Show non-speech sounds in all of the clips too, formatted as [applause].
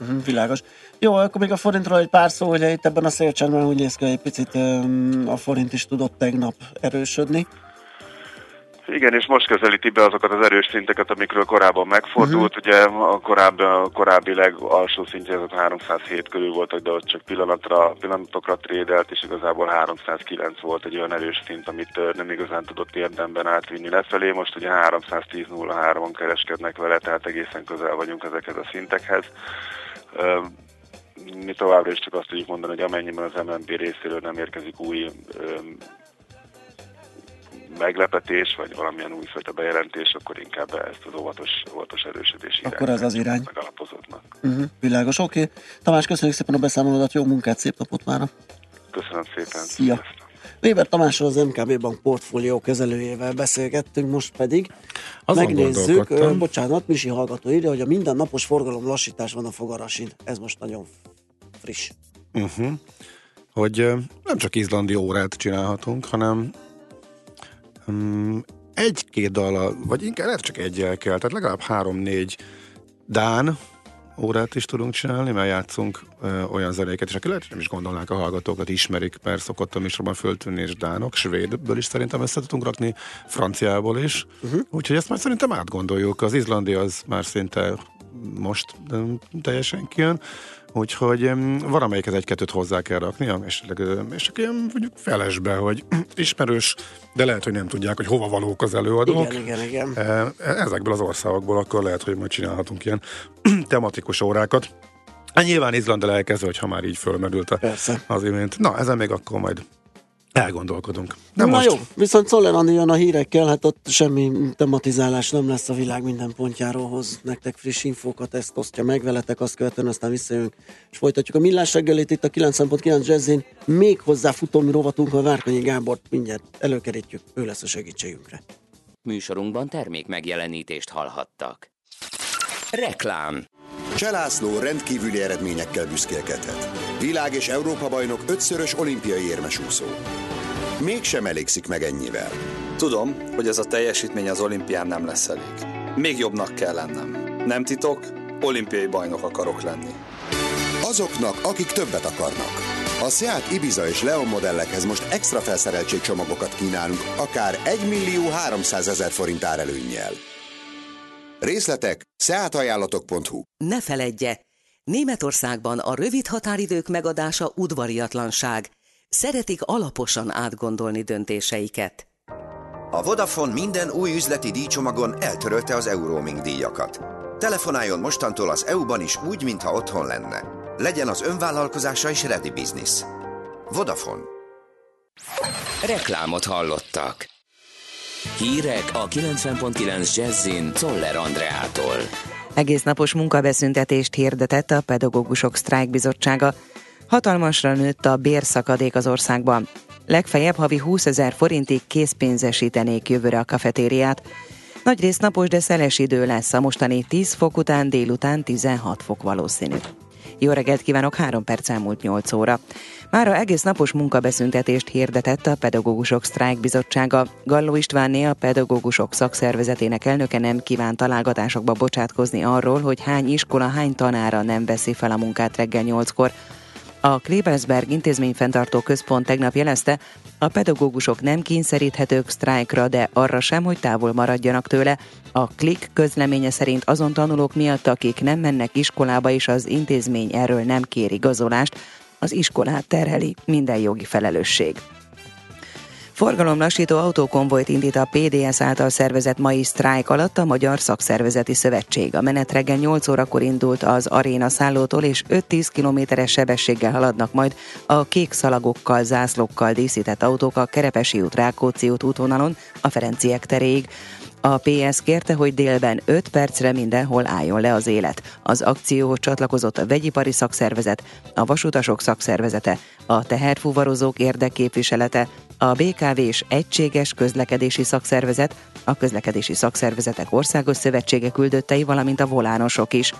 Uh-huh, világos. Jó, akkor még a forintról egy pár szó, hogy itt ebben a szélcsendben úgy néz ki, egy picit um, a forint is tudott tegnap erősödni. Igen, és most közelíti be azokat az erős szinteket, amikről korábban megfordult. Uh-huh. Ugye a korábbi, korábbi legalsó szintje azok 307 körül voltak, de ott csak pillanatra, pillanatokra trédelt, és igazából 309 volt egy olyan erős szint, amit nem igazán tudott érdemben átvinni lefelé. Most ugye 310.03-on kereskednek vele, tehát egészen közel vagyunk ezekhez a szintekhez mi továbbra is csak azt tudjuk mondani, hogy amennyiben az MNB részéről nem érkezik új meglepetés, vagy valamilyen újfajta bejelentés, akkor inkább ezt az óvatos, óvatos erősödés Akkor ez az irány. Megalapozottnak. Uh-huh, világos, oké. Okay. Tamás, köszönjük szépen a beszámolódat, jó munkát, szép napot már. Köszönöm szépen. Szia. Weber Tamással az MKB Bank portfólió kezelőjével beszélgettünk, most pedig Azon megnézzük, bocsánat, Misi hallgató írja, hogy a mindennapos forgalom lassítás van a fogarasin. Ez most nagyon friss. Uh-huh. Hogy nem csak izlandi órát csinálhatunk, hanem um, egy-két dal, vagy inkább lehet csak egyel kell, tehát legalább három-négy Dán órát is tudunk csinálni, mert játszunk ö, olyan zenéket, és aki lehet, nem is gondolnák a hallgatókat, ismerik, mert szokott a műsorban föltűnni, és dánok, svédből is szerintem össze tudunk rakni, franciából is. Uh-huh. Úgyhogy ezt már szerintem átgondoljuk. Az izlandi az már szinte most teljesen kijön. Úgyhogy valamelyik egy-kettőt hozzá kell rakni, és, és ilyen mondjuk felesbe, hogy [clears throat] ismerős, de lehet, hogy nem tudják, hogy hova valók az előadók. Igen, igen, igen. Ezekből az országokból akkor lehet, hogy majd csinálhatunk ilyen [clears throat] tematikus órákat. Nyilván Izlandel elkezdve, hogyha már így fölmerült a, az imént. Na, ezen még akkor majd Elgondolkodunk. De Na most... jó, viszont Szoller jön a hírekkel, hát ott semmi tematizálás nem lesz a világ minden pontjáról hoz nektek friss infókat, ezt osztja meg veletek, azt követően aztán visszajönk, és folytatjuk a millás reggelit itt a 9.9 Jazzin, még hozzá futómi rovatunkkal Várkonyi Gábort mindjárt előkerítjük, ő lesz a segítségünkre. Műsorunkban termék megjelenítést hallhattak. Reklám Cselászló rendkívüli eredményekkel büszkélkedhet. Világ és Európa bajnok ötszörös olimpiai érmesúszó. Mégsem elégszik meg ennyivel. Tudom, hogy ez a teljesítmény az olimpián nem lesz elég. Még jobbnak kell lennem. Nem titok, olimpiai bajnok akarok lenni. Azoknak, akik többet akarnak. A Seat Ibiza és Leon modellekhez most extra felszereltségcsomagokat kínálunk, akár 1 millió 300 ezer forint árelőnnyel. Részletek seatajánlatok.hu Ne feledje! Németországban a rövid határidők megadása udvariatlanság. Szeretik alaposan átgondolni döntéseiket. A Vodafone minden új üzleti díjcsomagon eltörölte az Euroaming díjakat. Telefonáljon mostantól az EU-ban is úgy, mintha otthon lenne. Legyen az önvállalkozása is ready business. Vodafone. Reklámot hallottak. Hírek a 90.9 Jazzin Toller Andreától. Egész napos munkabeszüntetést hirdetett a Pedagógusok Sztrájkbizottsága. Hatalmasra nőtt a bérszakadék az országban. Legfeljebb havi 20 ezer forintig készpénzesítenék jövőre a kafetériát. Nagyrészt napos, de szeles idő lesz. A mostani 10 fok után délután 16 fok valószínű. Jó reggelt kívánok, 3 perc elmúlt 8 óra. Mára egész napos munkabeszüntetést hirdetett a Pedagógusok Sztrájkbizottsága. Galló Istvánné a Pedagógusok Szakszervezetének elnöke nem kíván találgatásokba bocsátkozni arról, hogy hány iskola, hány tanára nem veszi fel a munkát reggel 8-kor. A Klebelsberg intézményfenntartó központ tegnap jelezte, a pedagógusok nem kényszeríthetők sztrájkra, de arra sem, hogy távol maradjanak tőle. A klik közleménye szerint azon tanulók miatt, akik nem mennek iskolába és az intézmény erről nem kér igazolást, az iskolát terheli minden jogi felelősség. Forgalomlassító autókonvojt indít a PDS által szervezett mai sztrájk alatt a Magyar Szakszervezeti Szövetség. A menet reggel 8 órakor indult az aréna szállótól, és 5-10 kilométeres sebességgel haladnak majd a kék szalagokkal, zászlókkal díszített autók a Kerepesi út, Rákóczi út útvonalon a Ferenciek teréig. A PS kérte, hogy délben 5 percre mindenhol álljon le az élet. Az akcióhoz csatlakozott a vegyipari szakszervezet, a vasutasok szakszervezete, a teherfuvarozók érdekképviselete, a BKV és Egységes Közlekedési Szakszervezet, a Közlekedési Szakszervezetek Országos Szövetsége küldöttei, valamint a volánosok is.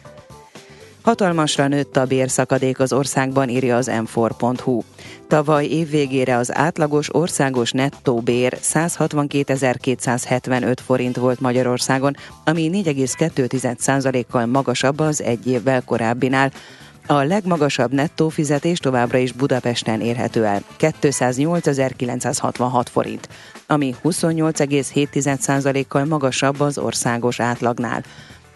Hatalmasra nőtt a bérszakadék az országban, írja az m4.hu. Tavaly évvégére az átlagos országos nettó bér 162.275 forint volt Magyarországon, ami 4,2%-kal magasabb az egy évvel korábbinál. A legmagasabb nettó fizetés továbbra is Budapesten érhető el, 208.966 forint, ami 28,7%-kal magasabb az országos átlagnál.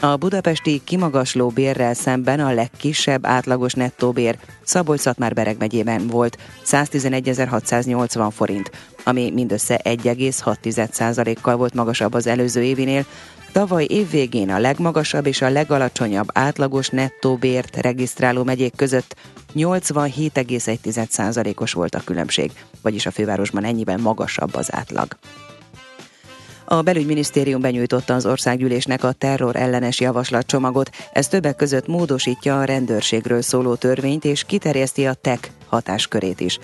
A budapesti kimagasló bérrel szemben a legkisebb átlagos nettó bér Szabolcs-Szatmár-Bereg megyében volt 111.680 forint, ami mindössze 1,6%-kal volt magasabb az előző évinél, Tavaly évvégén a legmagasabb és a legalacsonyabb átlagos nettó bért regisztráló megyék között 87,1%-os volt a különbség, vagyis a fővárosban ennyiben magasabb az átlag. A belügyminisztérium benyújtotta az országgyűlésnek a terror ellenes javaslatcsomagot. Ez többek között módosítja a rendőrségről szóló törvényt és kiterjeszti a TEK hatáskörét is.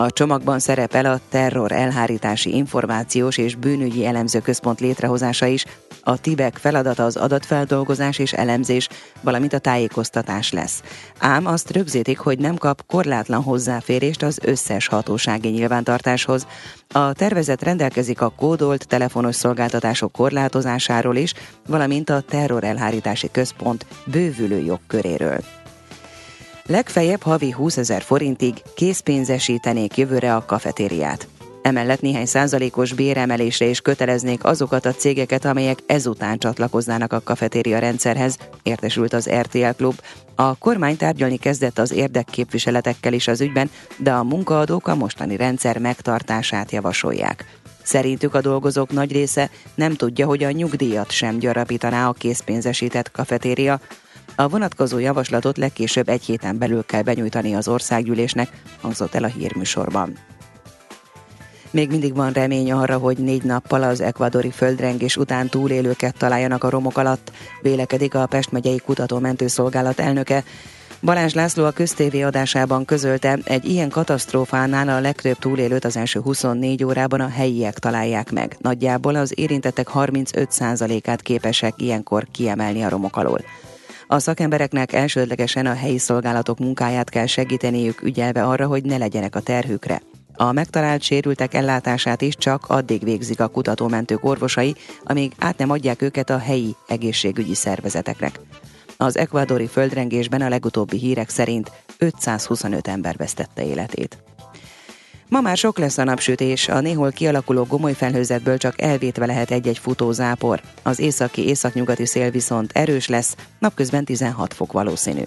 A csomagban szerepel a terror elhárítási információs és bűnügyi elemzőközpont létrehozása is, a TIBEK feladata az adatfeldolgozás és elemzés, valamint a tájékoztatás lesz. Ám azt rögzítik, hogy nem kap korlátlan hozzáférést az összes hatósági nyilvántartáshoz. A tervezet rendelkezik a kódolt telefonos szolgáltatások korlátozásáról is, valamint a terror elhárítási központ bővülő jogköréről. Legfeljebb havi 20 ezer forintig készpénzesítenék jövőre a kafetériát. Emellett néhány százalékos béremelésre is köteleznék azokat a cégeket, amelyek ezután csatlakoznának a kafetéria rendszerhez, értesült az RTL Klub. A kormány tárgyalni kezdett az érdekképviseletekkel is az ügyben, de a munkaadók a mostani rendszer megtartását javasolják. Szerintük a dolgozók nagy része nem tudja, hogy a nyugdíjat sem gyarapítaná a készpénzesített kafetéria, a vonatkozó javaslatot legkésőbb egy héten belül kell benyújtani az országgyűlésnek, hangzott el a hírműsorban. Még mindig van remény arra, hogy négy nappal az ekvadori földrengés után túlélőket találjanak a romok alatt, vélekedik a Pest megyei kutatómentőszolgálat elnöke. Balázs László a köztévé adásában közölte, egy ilyen katasztrófánál a legtöbb túlélőt az első 24 órában a helyiek találják meg. Nagyjából az érintettek 35%-át képesek ilyenkor kiemelni a romok alól. A szakembereknek elsődlegesen a helyi szolgálatok munkáját kell segíteniük, ügyelve arra, hogy ne legyenek a terhükre. A megtalált sérültek ellátását is csak addig végzik a kutatómentők orvosai, amíg át nem adják őket a helyi egészségügyi szervezeteknek. Az ekvadori földrengésben a legutóbbi hírek szerint 525 ember vesztette életét. Ma már sok lesz a napsütés, a néhol kialakuló gomoly felhőzetből csak elvétve lehet egy-egy futózápor. Az északi északnyugati szél viszont erős lesz, napközben 16 fok valószínű.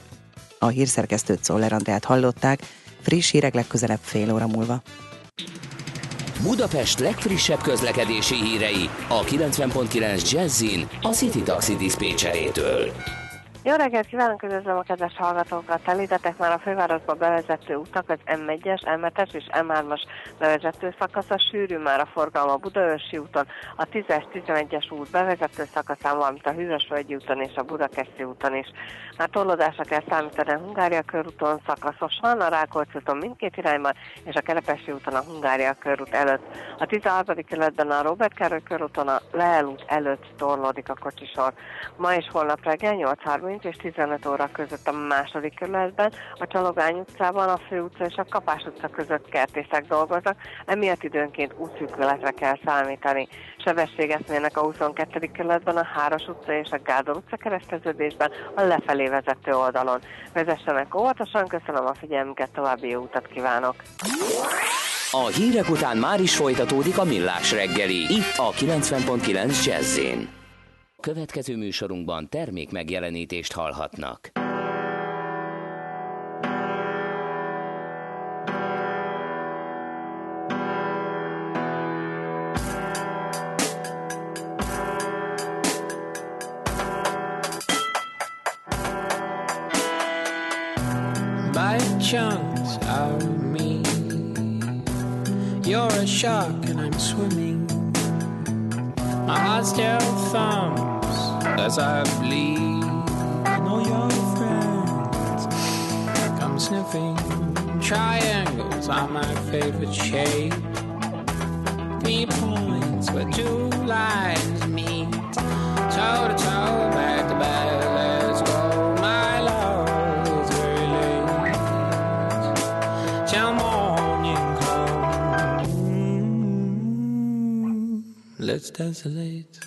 A hírszerkesztőt Szoller hallották, friss hírek legközelebb fél óra múlva. Budapest legfrissebb közlekedési hírei a 90.9 Jazzin a City Taxi Dispécsejétől. Jó reggelt kívánok, üdvözlöm a kedves hallgatókat! Említettek már a fővárosba bevezető utak, az M1-es, M7-es és M3-as bevezető szakasza, sűrű már a forgalma a Budaörsi úton, a 10-es, 11-es út bevezető szakaszán, valamint a Hűvösvölgyi úton és a Budakeszi úton is. Már torlódásra kell számítani a Hungária körúton szakaszosan, a Rákóczi úton mindkét irányban, és a Kerepesi úton a Hungária körút előtt. A 13. kerületben a Robert Károly körúton a Leel előtt torlódik a kocsisor. Ma és holnap reggel 8.30 30 és 15 óra között a második kerületben, a Csalogány utcában, a Fő utca és a Kapás utca között kertészek dolgoznak, emiatt időnként útszűkületre kell számítani. Sebességet mérnek a 22. kerületben, a Háros utca és a Gádor utca kereszteződésben a lefelé vezető oldalon. Vezessenek óvatosan, köszönöm a figyelmüket, további jó utat kívánok! A hírek után már is folytatódik a millás reggeli, itt a 90.9 jazz Következő műsorunkban termék megjelenítést hallhatnak. chunks of me. You're a shark and I'm swimming. My heart still thumps. as I bleed. And all your friends come sniffing. Triangles are my favorite shape. Three points where two lines meet. Toe to toe, back to back, let's go. My love It's very late. Till morning comes. Mm-hmm. Let's desolate.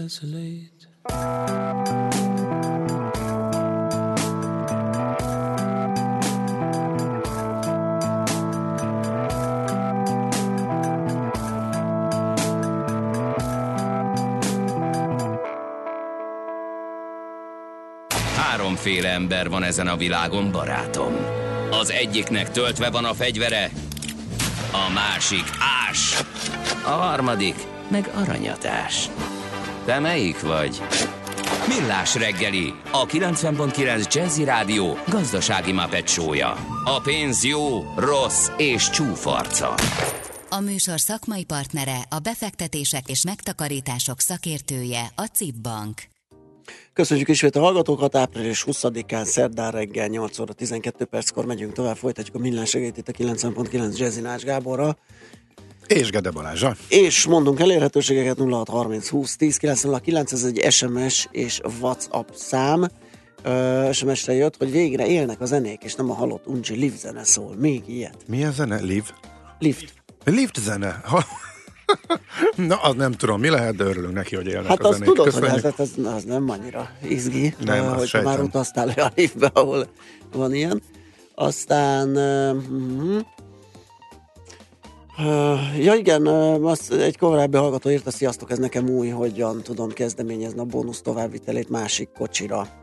Desolate. Háromféle ember van ezen a világon, barátom. Az egyiknek töltve van a fegyvere, a másik ás, a harmadik meg aranyatás. Te melyik vagy? Millás reggeli, a 90.9 Jazzy Rádió gazdasági mapetsója. A pénz jó, rossz és csúfarca. A műsor szakmai partnere, a befektetések és megtakarítások szakértője, a CIP Bank. Köszönjük ismét a hallgatókat, április 20-án szerdán reggel 8 óra 12 perckor megyünk tovább, folytatjuk a millás segélyt itt a 90.9 Jazzy Nács Gáborra. És Gede Balázsa. És mondunk elérhetőségeket 0630 20 10 909, ez egy SMS és WhatsApp szám. SMS-re jött, hogy végre élnek a zenék, és nem a halott uncsi live zene szól. Még ilyet. Milyen zene? Liv? Lift. Lift zene? [laughs] Na, az nem tudom, mi lehet, de örülünk neki, hogy élnek Hát a zenék. tudod, hogy Köszönjük. ez, ez, az nem annyira izgi, Nem, azt hogy sejtem. már utaztál olyan [laughs] évbe, ahol van ilyen. Aztán uh, uh, uh, ja igen, azt egy korábbi hallgató írta, sziasztok, ez nekem új, hogyan tudom kezdeményezni a bónusz továbbvitelét másik kocsira.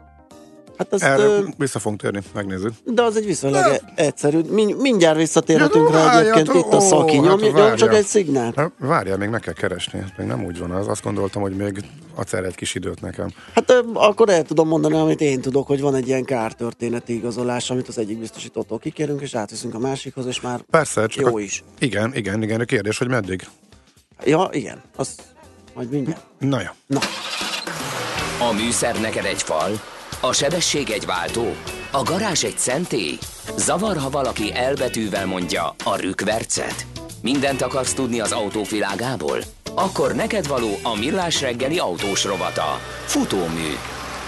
Hát ezt, Erre ö, vissza fogunk térni, megnézzük. de az egy viszonylag e- egyszerű. Mind, mindjárt visszatérhetünk Ja, rá egyébként itt a szaki. hát Nyom, nyom várja. csak egy szignált. Hát, Várjál, még meg kell keresni, még nem úgy van az. Azt gondoltam, hogy még adsz erre egy kis időt nekem. Hát ö, akkor el tudom mondani, amit én tudok, hogy van egy ilyen kártörténeti igazolás, amit az egyik biztosítótól kikérünk, és átviszünk a másikhoz, és már Persze, csak jó a... is. Igen, igen, igen, a kérdés, hogy meddig? Ja, igen, az majd mindjárt. Na ja. Na, A műszer neked egy fal, a sebesség egy váltó, a garázs egy szentély. Zavar, ha valaki elbetűvel mondja a rükvercet. Mindent akarsz tudni az autóvilágából? Akkor neked való a millás reggeli autós rovata. Futómű.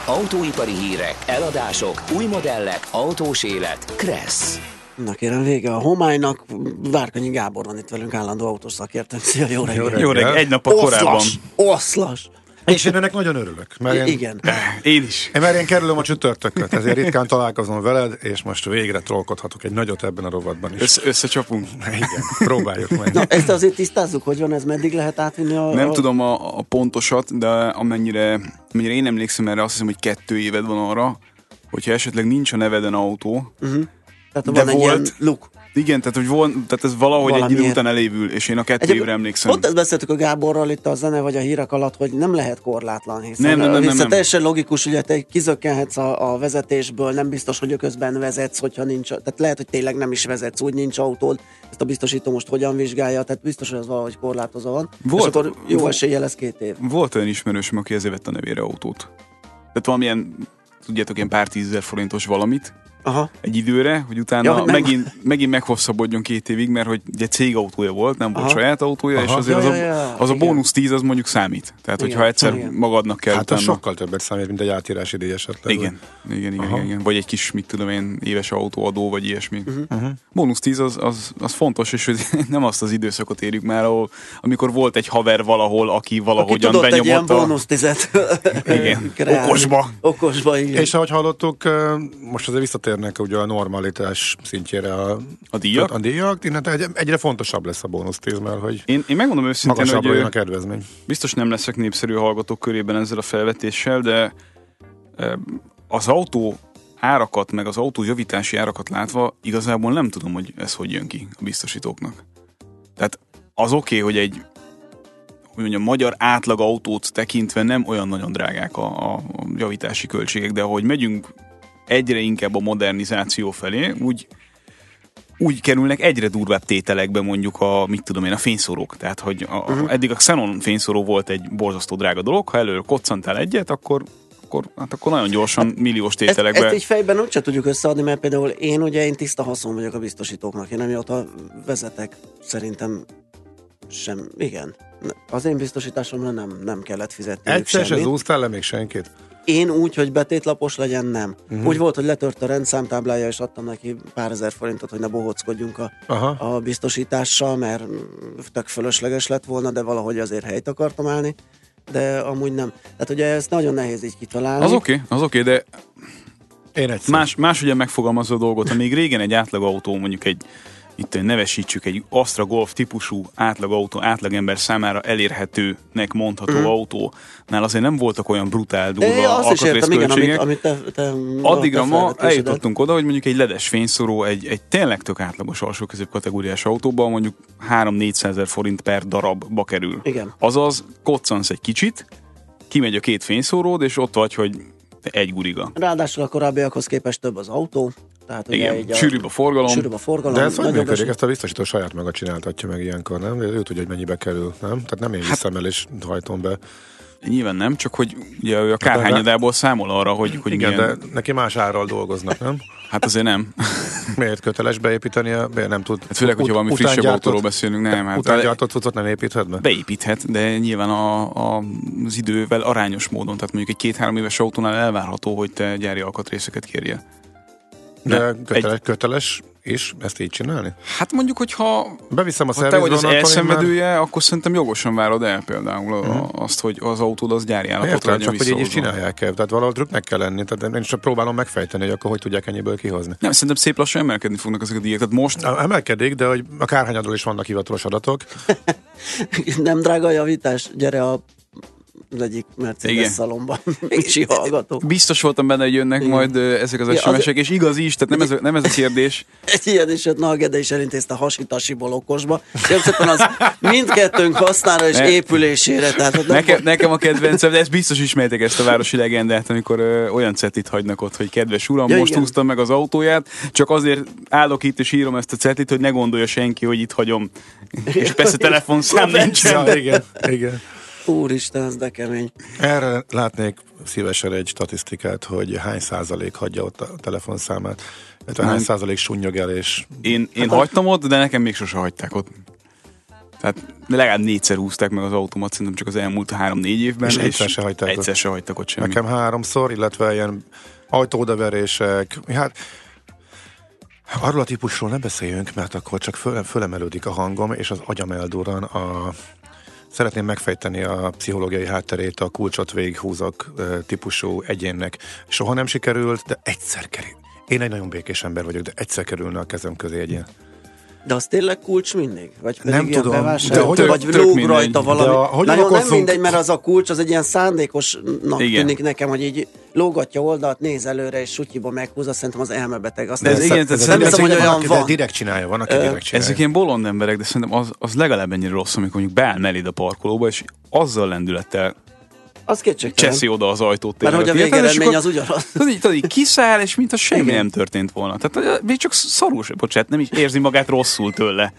Autóipari hírek, eladások, új modellek, autós élet. Kressz. na kérem, vége a homálynak. Várkanyi Gábor van itt velünk, állandó autószakértőnk. Szia, jó reggelt! Jó reggel, egy nappal korábban. Oszlas! Oszlas! És én ennek nagyon örülök. Mert én, Igen. [clears throat] Én is. Én, mert én kerülöm a csütörtököt, ezért ritkán találkozom veled, és most végre trollkodhatok egy nagyot ebben a rovatban is. Össze, összecsapunk? Igen, próbáljuk meg. Na, ezt azért tisztázzuk, hogy van ez, meddig lehet átvinni a... Nem a... tudom a, a pontosat, de amennyire, amennyire én emlékszem erre, azt hiszem, hogy kettő éved van arra, hogyha esetleg nincs a neveden autó, Uh-huh. Tehát De van egy volt. ilyen luk. Igen, tehát, hogy von, tehát ez valahogy egy idő Valamiért. után elévül, és én a kettő évre emlékszem. Pont ezt beszéltük a Gáborral itt a zene vagy a hírek alatt, hogy nem lehet korlátlan, hiszen, Nem, nem, nem, hiszen nem, nem. teljesen logikus, ugye te kizökkenhetsz a, a vezetésből, nem biztos, hogy közben vezetsz, hogyha nincs, tehát lehet, hogy tényleg nem is vezetsz, úgy nincs autód, ezt a biztosító most hogyan vizsgálja, tehát biztos, hogy az valahogy korlátozva van. Volt- és akkor jó volt- eséllyel lesz két év. Volt olyan ismerősöm, aki ezért vett a nevére autót. Tehát valamilyen, tudjátok, ilyen pár tízezer forintos valamit, Aha. egy időre, hogy utána Ja, nem- megint, megint meghosszabbodjon két évig, mert hogy ugye cégautója volt, nem volt Aha. saját autója, Aha. és azért Ja, az, ja, a, az a igen. bónusz 10 az mondjuk számít. Tehát, Igen, hogyha egyszer igen. magadnak kell Hát az utána... sokkal többet számít, mint egy átírási díj esetleg. Igen, igen, igen, igen, igen. Vagy egy kis, mit tudom én, éves autóadó, vagy ilyesmi. Uh-huh. Bónusz 10 az, az, az, fontos, és hogy [laughs] nem azt az időszakot érjük már, ahol, amikor volt egy haver valahol, aki Aki valahogyan egy ilyen benyomott a... bónusz tizet Igen, [laughs] kreálni. okosba. Okosba, igen. És ahogy hallottuk, most azért visszatérnek ugye a normalitás szintjére a, A díjak? A díjak, egy, egyre fontosabb lesz a bónusz 10, mert hogy Én, én megmondom őszintén, hogy a kedvezmény. biztos nem leszek népszerű hallgatók körében ezzel a felvetéssel, de az autó árakat, meg az autó javítási árakat látva igazából nem tudom, hogy ez hogy jön ki a biztosítóknak. Tehát az oké, okay, hogy egy hogy mondjam, magyar átlag autót tekintve nem olyan nagyon drágák a, a javítási költségek, de ahogy megyünk egyre inkább a modernizáció felé, úgy úgy kerülnek egyre durvább tételekbe mondjuk a, mit tudom én, a fényszórók. Tehát, hogy a, uh-huh. eddig a Xenon fényszóró volt egy borzasztó drága dolog, ha előre koccantál egyet, akkor, akkor, hát akkor nagyon gyorsan hát milliós Ezt, tételekbe. ezt így fejben úgyse tudjuk összeadni, mert például én ugye én tiszta haszon vagyok a biztosítóknak. Én amióta vezetek, szerintem sem, igen. Az én biztosításomra nem, nem kellett fizetni Egyszer se zúztál le még senkit? Én úgy, hogy betétlapos legyen, nem. Uh-huh. Úgy volt, hogy letört a rendszámtáblája, és adtam neki pár ezer forintot, hogy ne bohóckodjunk a, Aha. a biztosítással, mert tök fölösleges lett volna, de valahogy azért helyt akartam állni. De amúgy nem. Tehát ugye ezt nagyon nehéz így kitalálni. Az oké, okay, az oké, okay, de Én egyszer. más, más ugye megfogalmazza a dolgot. Amíg régen egy átlag autó, mondjuk egy itt nevesítsük egy Astra Golf típusú átlag autó, átlagember számára elérhetőnek mondható mm. autónál azért nem voltak olyan brutál durva É, azt is értem, igen, amit, amit te, te Addigra ma eljutottunk oda, hogy mondjuk egy ledes fényszóró egy, egy tényleg tök átlagos alsó kategóriás autóban mondjuk 3-400 ezer forint per darabba kerül. Igen. Azaz koccansz egy kicsit, kimegy a két fényszóród, és ott vagy, hogy egy guriga. Ráadásul a korábbiakhoz képest több az autó. Tehát ugye Igen, így a, sűrűbb a forgalom. Sűrűbb a forgalom. De ez hogy működik? Ezt a biztosító saját maga csináltatja meg ilyenkor, nem? Ő tudja, hogy mennyibe kerül, nem? Tehát nem én Hát- viszem el és hajtom be. Nyilván nem, csak hogy ugye ő a kárhányadából számol arra, hogy, hogy Igen, milyen... de neki más árral dolgoznak, nem? Hát azért nem. Miért köteles beépíteni? A, miért nem tud? Hát főleg, hogyha valami frissebb autóról beszélünk, nem. Hát Utángyártott cuccot nem építhet be? beépíthet, de nyilván a, a, az idővel arányos módon. Tehát mondjuk egy két-három éves autónál elvárható, hogy te gyári alkatrészeket kérjél. De Nem, köteles, köteles is ezt így csinálni? Hát mondjuk, hogyha Beviszem a ha te vagy az én már- elszenvedője, akkor szerintem jogosan várod el például a, azt, hogy az autód az gyári állapotra Értem, legyen csak hogy így is csinálják el. Tehát valahol trükknek kell lenni. Tehát én csak próbálom megfejteni, hogy akkor hogy tudják ennyiből kihozni. Nem, szerintem szép lassan emelkedni fognak ezek a díjak. Tehát most Emelkedik, de hogy a kárhányadról is vannak hivatalos adatok. [laughs] Nem drága a javítás? Gyere a az egyik Mercedes Igen. szalomba. [laughs] Micsi hallgató. biztos voltam benne, hogy jönnek Igen. majd ezek az Ja, az- SMS-ek, és igaz is, tehát nem ez, a- nem ez a kérdés. [laughs] Egy ilyen is jött, na a Gede is elintézte hasitasiból okosba. Kérem szépen az mindkettőnk hasznára és Ne- épülésére. Tehát Nekem, nekem a kedvencem, de ezt biztos ismertek ezt a városi legendát, amikor ö, olyan cetit hagynak ott, hogy kedves uram, Ja, most igen. húztam meg az autóját, csak azért állok itt és írom ezt a cetit, hogy ne gondolja senki, hogy itt hagyom. És persze telefonszám nincsen. Ja, igen, igen. Úristen, ez de kemény. Erre látnék szívesen egy statisztikát, hogy hány százalék hagyja ott a telefonszámát, illetve hány Nem. százalék sunnyog el, és Én, én hagytam ott, de nekem még sose hagyták ott. Tehát legalább négyszer húzták meg az automat, szerintem csak az elmúlt három-négy évben. És egyszer se hagyták Egyszer ott. se hagytak ott semmi. nekem háromszor, illetve ilyen ajtóodaverések, hát arról a típusról nem beszéljünk, mert akkor csak föl, fölemelődik a hangom, és az agyam eldurran a Szeretném megfejteni a pszichológiai hátterét a kulcsot végighúzok ö, típusú egyénnek. Soha nem sikerült, de egyszer kerül. Én egy nagyon békés ember vagyok, de egyszer kerülne a kezem közé egy ilyen. De az tényleg kulcs mindig? Vagy pedig Nem ilyen tudom, de hogy- vagy tök lóg mindegy. rajta valami. De a- Nagyon nem okozunk- mindegy, mert az a kulcs, az egy ilyen szándékosnak Igen. tűnik nekem, hogy így lógatja oldalt, néz előre, és sutyiba meghúzza, szerintem az elmebeteg. Azt De ez nem- igen, tehát nem hiszem, hogy olyan van. direkt csinálja, van, aki direkt csinálja. Ezek ilyen bolond emberek, de szerintem az, az legalább ennyire rossz, amikor mondjuk beáll a parkolóba, és azzal lendülettel Az kétségtelen. cseszi oda az ajtót. Mert tényleg hogy a végeredmény az ugyanaz. Tudod, így, tudod, így kiszáll, és mint a semmi Igen. nem történt volna. Tehát még csak szarul bocsánat, nem is érzi magát rosszul tőle.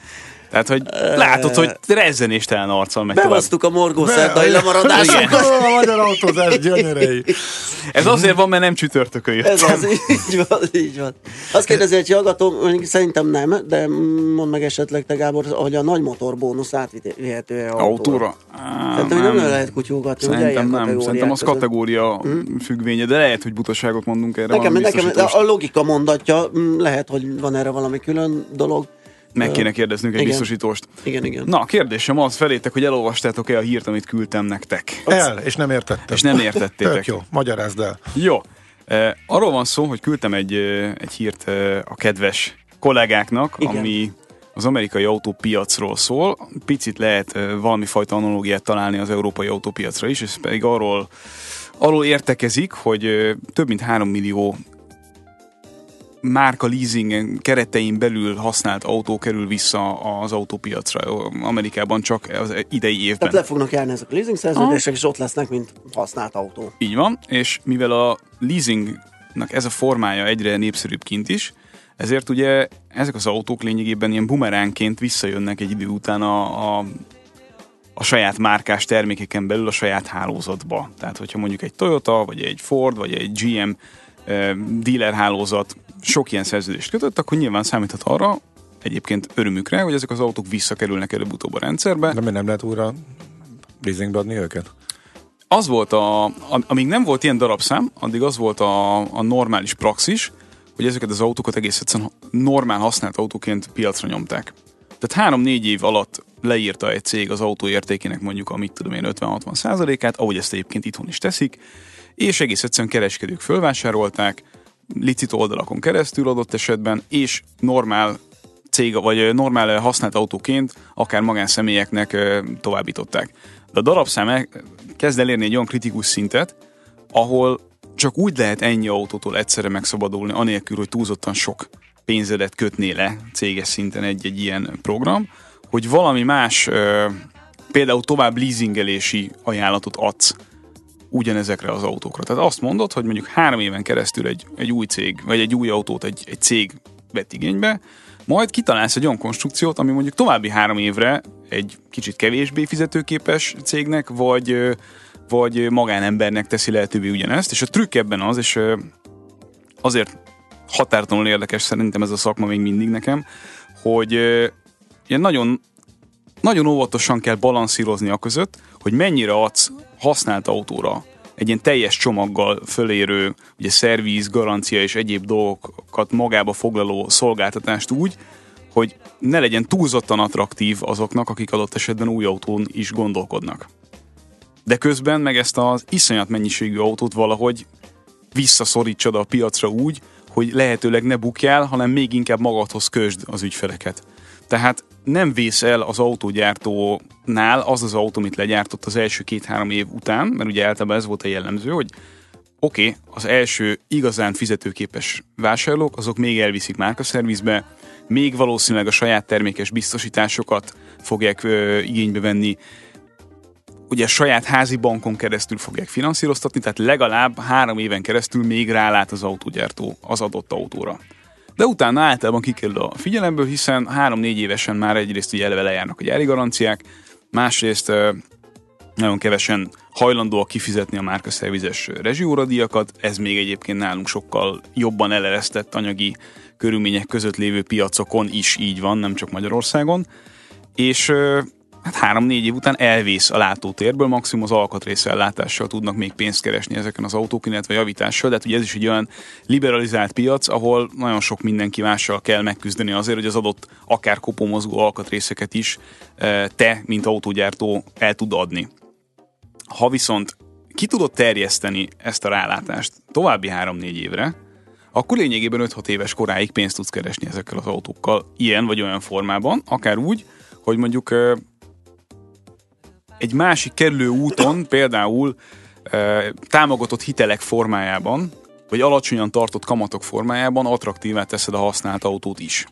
Tehát, hogy látod, hogy rezzenéstelen arccal megy tovább. Bevasztuk a morgó szerdai lemaradásunkat. a magyar autózás gyönyörei. Ez azért van, mert nem csütörtökön jöttem. Ez az, így van, így van. Azt kérdezi egy hallgató, szerintem nem, de mondd meg esetleg te Gábor, hogy a nagy motorbónusz átvihető-e autóra? Autóra? Szerintem hogy nem lehet kutyúgatni, ugye, Szerintem ilyen nem. Szerintem az között. kategória függvénye, de lehet, hogy butaságot mondunk erre. Nekem, nekem a logika mondatja, mm, lehet, hogy van erre valami külön dolog. Meg kéne kérdeznünk egy Igen. biztosítóst. Igen, igen. Na, a kérdésem az felétek, hogy elolvastátok-e a hírt, amit küldtem nektek. El, és nem értettem. És nem értettétek. Tök jó, magyarázd el. Jó. Arról van szó, hogy küldtem egy, egy hírt a kedves kollégáknak, Igen. ami az amerikai autópiacról szól. Picit lehet eh, valami fajta analógiát találni az európai autópiacra is, ez pedig arról, arról értekezik, hogy több mint 3 millió márka leasing keretein belül használt autó kerül vissza az autópiacra Amerikában csak az idei évben. Tehát le fognak járni ezek a leasing szerződések, és ott lesznek, mint használt autó. Így van, és mivel a leasingnak ez a formája egyre népszerűbb kint is, ezért ugye ezek az autók lényegében ilyen bumeránként visszajönnek egy idő után a, a, a saját márkás termékeken belül a saját hálózatba. Tehát, hogyha mondjuk egy Toyota, vagy egy Ford, vagy egy GM eh, dealer hálózat sok ilyen szerződést kötött, akkor nyilván számíthat arra, egyébként örömükre, hogy ezek az autók visszakerülnek előbb-utóbb a rendszerbe. De mi nem lehet újra leasingbe adni őket? az volt a, am- amíg nem volt ilyen darabszám, addig az volt a, a normális praxis, hogy ezeket az autókat egész egyszerűen normál használt autóként piacra nyomták. Tehát három-négy év alatt leírta egy cég az autó értékének mondjuk a mit tudom én 50-60 százalékát, ahogy ezt egyébként itthon is teszik, és egész egyszerűen kereskedők fölvásárolták, licit oldalakon keresztül adott esetben, és normál cég, vagy normál használt autóként akár magánszemélyeknek továbbították. De a darabszám el- kezd elérni egy olyan kritikus szintet, ahol csak úgy lehet ennyi autótól egyszerre megszabadulni, anélkül, hogy túlzottan sok pénzedet kötné le céges szinten egy-egy ilyen program, hogy valami más, például tovább leasingelési ajánlatot adsz ugyanezekre az autókra. Tehát azt mondod, hogy mondjuk három éven keresztül egy, egy új cég, vagy egy új autót egy, egy cég vett igénybe, majd kitalálsz egy olyan konstrukciót, ami mondjuk további három évre egy kicsit kevésbé fizetőképes cégnek, vagy, vagy magánembernek teszi lehetővé ugyanezt, és a trükk ebben az, és azért határtalanul érdekes szerintem ez a szakma még mindig nekem, hogy ilyen nagyon, nagyon óvatosan kell balanszírozni a között, hogy mennyire adsz használt autóra egy ilyen teljes csomaggal fölérő, ugye szerviz, garancia és egyéb dolgokat magába foglaló szolgáltatást úgy, hogy ne legyen túlzottan attraktív azoknak, akik adott esetben új autón is gondolkodnak. De közben meg ezt az iszonyat mennyiségű autót valahogy visszaszorítsad a piacra úgy, hogy lehetőleg ne bukjál, hanem még inkább magadhoz kösd az ügyfeleket. Tehát nem vész el az autógyártónál az az autó, amit legyártott az első két-három év után, mert ugye általában ez volt a jellemző, hogy oké, okay, az első igazán fizetőképes vásárlók, azok még elviszik márkaszervizbe, még valószínűleg a saját termékes biztosításokat fogják ö, igénybe venni, ugye saját házi bankon keresztül fogják finanszíroztatni, tehát legalább három éven keresztül még rálát az autógyártó az adott autóra. De utána általában kikerül a figyelemből, hiszen három-négy évesen már egyrészt ugye eleve lejárnak a gyári garanciák, másrészt nagyon kevesen hajlandóak kifizetni a márkaszervizes rezsióradíjakat, ez még egyébként nálunk sokkal jobban eleresztett anyagi körülmények között lévő piacokon is így van, nem csak Magyarországon. És hát három-négy év után elvész a látótérből, maximum az alkatrészellátással tudnak még pénzt keresni ezeken az autók, illetve javítással, de hát ugye ez is egy olyan liberalizált piac, ahol nagyon sok mindenki mással kell megküzdeni azért, hogy az adott akár kopómozgó alkatrészeket is eh, te, mint autógyártó el tud adni. Ha viszont ki tudod terjeszteni ezt a rálátást további három-négy évre, akkor lényegében 5-6 éves koráig pénzt tudsz keresni ezekkel az autókkal, ilyen vagy olyan formában, akár úgy, hogy mondjuk ö, egy másik kerülő úton, például támogatott hitelek formájában, vagy alacsonyan tartott kamatok formájában attraktívá teszed a használt autót is.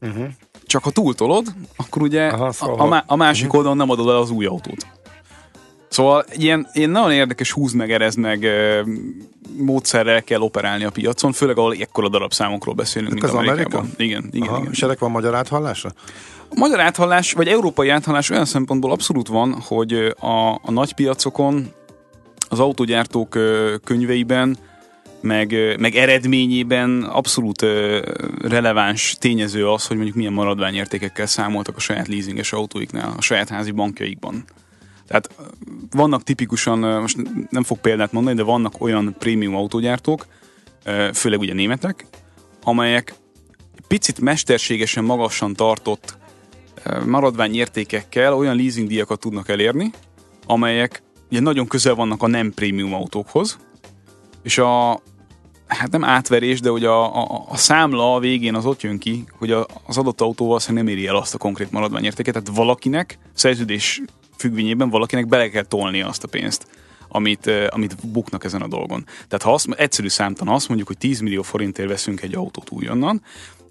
Uh-huh. Csak ha túltolod, akkor ugye Aha, szóval- a, a, má- a másik Mhm. oldalon nem adod el az új autót. Szóval ilyen, ilyen nagyon érdekes húz meg, erez meg módszerrel kell operálni a piacon, főleg ahol ekkora darabszámokról beszélünk, mint az Amerikában. Amerika? Igen, igen, Aha, igen. És ennek van magyar áthallása? A magyar áthallás, vagy európai áthallás olyan szempontból abszolút van, hogy a, a nagy piacokon, az autógyártók ö, könyveiben, meg, meg eredményében abszolút releváns tényező az, hogy mondjuk milyen maradványértékekkel számoltak a saját leasinges autóiknál, a saját házi bankjaikban. Tehát vannak tipikusan, most nem fog példát mondani, de vannak olyan prémium autógyártók, főleg ugye németek, amelyek picit mesterségesen magasan tartott maradványértékekkel olyan leasing díjakat tudnak elérni, amelyek ugye nagyon közel vannak a nem prémium autókhoz, és a hát nem átverés, de hogy a, a, a számla a végén az ott jön ki, hogy a, az adott autó valószínűleg nem éri el azt a konkrét maradványértéket, tehát valakinek szerződés függvényében valakinek bele kell tolnia azt a pénzt, amit, eh, amit buknak ezen a dolgon. Tehát ha azt, egyszerű számtan azt mondjuk, hogy 10 millió forintért veszünk egy autót újonnan,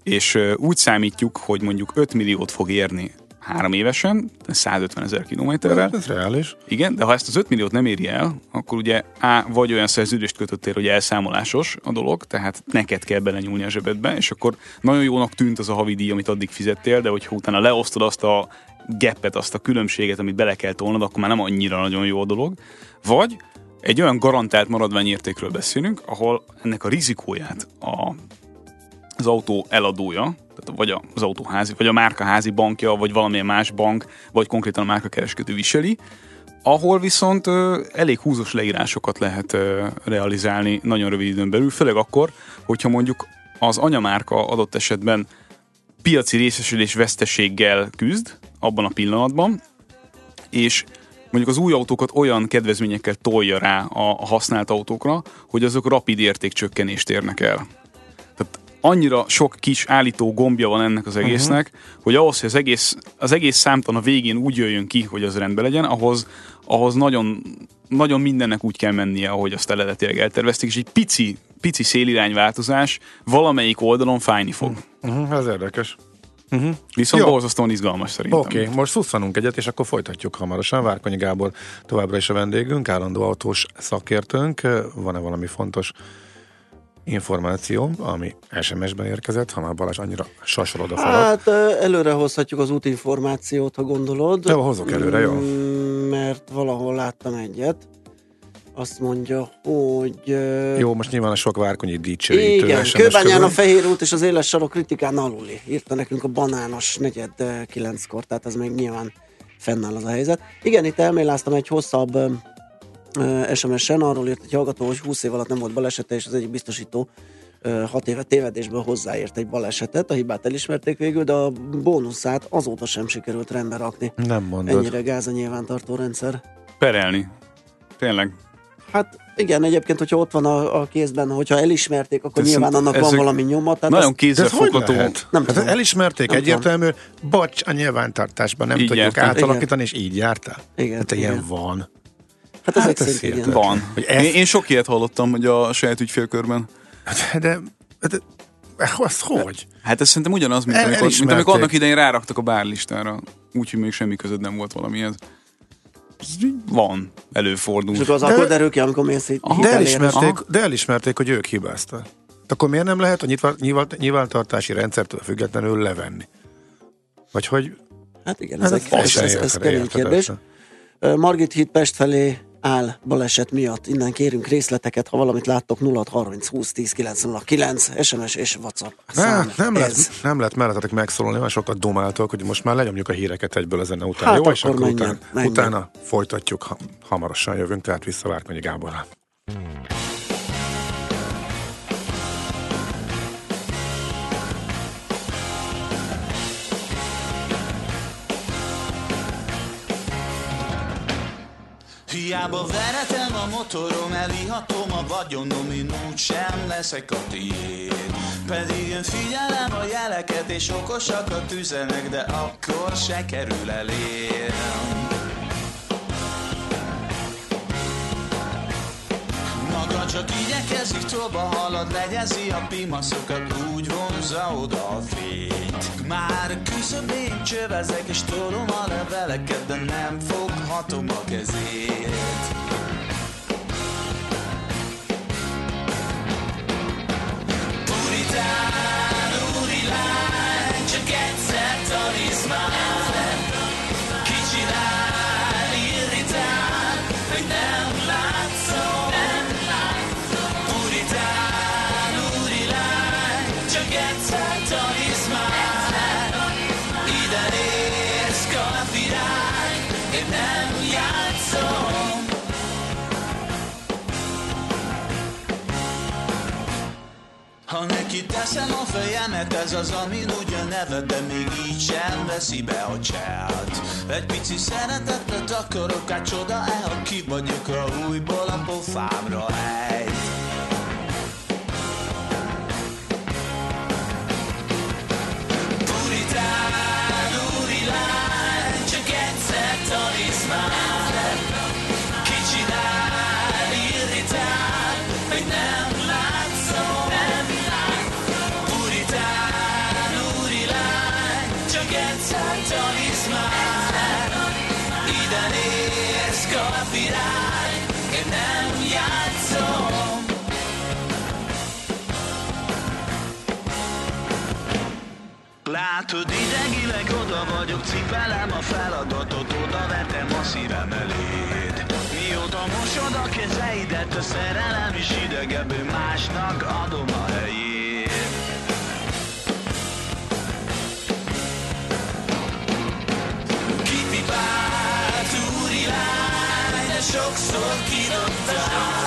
és úgy számítjuk, hogy mondjuk 5 milliót fog érni három évesen, 150 ezer kilométerrel. Ez reális. Igen, de ha ezt az 5 milliót nem éri el, akkor ugye A, vagy olyan szerződést kötöttél, hogy elszámolásos a dolog, tehát neked kell belenyúlni a zsebedbe, és akkor nagyon jónak tűnt az a havidíj, amit addig fizettél, de hogyha utána leosztod azt a gapet, azt a különbséget, amit bele kell tolnod, akkor már nem annyira nagyon jó a dolog. Vagy egy olyan garantált maradványértékről beszélünk, ahol ennek a rizikóját a, az autó eladója, tehát vagy az autóházi, vagy a márkaházi bankja, vagy valamilyen más bank, vagy konkrétan a márkakereskedő viseli, ahol viszont ö, elég húzós leírásokat lehet ö, realizálni nagyon rövid időn belül, főleg akkor, hogyha mondjuk az anyamárka adott esetben piaci részesülés veszteséggel küzd abban a pillanatban, és mondjuk az új autókat olyan kedvezményekkel tolja rá a használt autókra, hogy azok rapid értékcsökkenést érnek el. Annyira sok kis állító gombja van ennek az egésznek, uh-huh. hogy ahhoz, hogy az egész, az egész számtan a végén úgy jöjjön ki, hogy az rendben legyen, ahhoz, ahhoz nagyon, nagyon mindennek úgy kell mennie, ahogy azt eredetileg eltervezték, és egy pici, pici szélirányváltozás valamelyik oldalon fájni fog. Uh-huh, ez érdekes. Uh-huh. Viszont borzasztóan izgalmas szerintem. Oké, okay, most szusszanunk egyet, és akkor folytatjuk hamarosan. Várkonyi Gábor továbbra is a vendégünk, állandó autós szakértőnk. Van-e valami fontos információ, ami SMS-ben érkezett, ha már Balázs annyira sasol odafaladt? Hát ö, előre hozhatjuk az útinformációt, ha gondolod. Jó, hozok előre, jó. Mm, Mert valahol láttam egyet. Azt mondja, hogy... Jó, most nyilván a sok Várkonyi dicsőítő Igen, Kőbányán a. Fehér út és az Éles sarok kritikán aluli. Írta nekünk a banános negyed kilenckor, tehát ez még nyilván fennáll az a helyzet. Igen, itt elméláztam egy hosszabb SMS-en, arról írt egy hallgató, hogy 20 év alatt nem volt balesete, és az egyik biztosító 6 éve tévedésből hozzáért egy balesetet, a hibát elismerték végül, de a bónuszát azóta sem sikerült rendbe rakni. Nem mondod. Ennyire gáz a nyilvántartó rendszer. Perelni. Tényleg. Hát igen, egyébként, hogyha ott van a, a kézben, hogyha elismerték, akkor Ez nyilván annak van valami nyoma. Tehát nagyon De kézzelfogható. Nem hát elismerték Nem egyértelmű, bocs, a nyilvántartásban nem Így tudjuk jártam. átalakítani, és így jártál. Igen, Hát igen. ilyen van. Hát ezek ez szerint igen. Van. Hogy ez- Én, én sok ilyet hallottam, hogy a saját ügyfélkörben. De, de, de az hogy? Hát ez szerintem ugyanaz, mint El- amikor, mint amikor annak idején ráraktak a bárlistára. Úgyhogy még semmi között nem volt valamihez. Van, előfordul. És akkor az akkor derül ki, amikor mész itt De elismerték, Aha. de elismerték, hogy ők hibáztak. De akkor miért nem lehet a nyilván, nyilván, nyilvántartási rendszertől függetlenül levenni? Vagy hogy... Hát igen, Hát ez, ez ez, ez, ez kemény kérdés. Margit híd Pest felé áll baleset miatt. Innen kérünk részleteket, ha valamit láttok 0 30 20 10 909 SMS és WhatsApp szám. Ne, nem, ez. lehet, nem lehet mellettetek megszólalni, olyan sokat domáltok, hogy most már lenyomjuk a híreket egyből a zene után. Hát Jó, és akkor akkor menjen, után, menjen. utána folytatjuk, ha, hamarosan jövünk, tehát vissza Várkonyi Gáborral. Hiába veretem a motorom, elihatom a vagyonom, én úgy sem leszek a tiéd. Pedig én figyelem a jeleket, és okosakat üzenek, de akkor se kerül elém. Maga csak igyekezik, tovább halad, legyezi a pimaszokat, úgy vonza oda a fényt. Már küszöbén csövezek, és tolom a leveleket, de nem foghatom a kezét. Puritán, teszem a fejemet, ez az, amin ugyan neved, de még így sem veszi be a cselt. Egy pici szeretetet akarok, át csoda-e, ha ki vagyok, ha újból a pofámra ejt. Látod, idegileg oda vagyok, cipelem a feladatot, oda vetem a szívem eléd. Mióta mosod a kezeidet, a szerelem is idegebb, másnak adom a helyét. Kipipált úri lány, de sokszor kidobtál.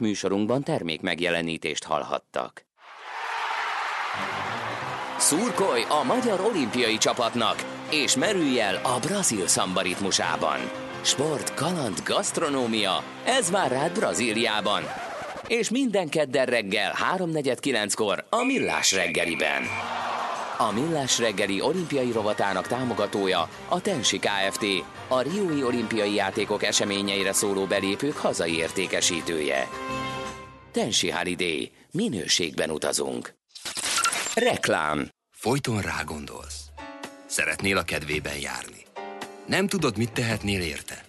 Műsorunkban termék megjelenítést hallhattak. Szurkolj a magyar olimpiai csapatnak, és merülj el a brazil szamba ritmusában. Sport, kaland, gasztronómia, ez vár rád Brazíliában. És minden kedden reggel 3.49-kor a Millás reggeliben. A Millás reggeli olimpiai rovatának támogatója a Tensi Kft. A Riói olimpiai játékok eseményeire szóló belépők hazai értékesítője. Tensi Holiday. Minőségben utazunk. Reklám. Folyton rá gondolsz. Szeretnél a kedvében járni. Nem tudod, mit tehetnél érte.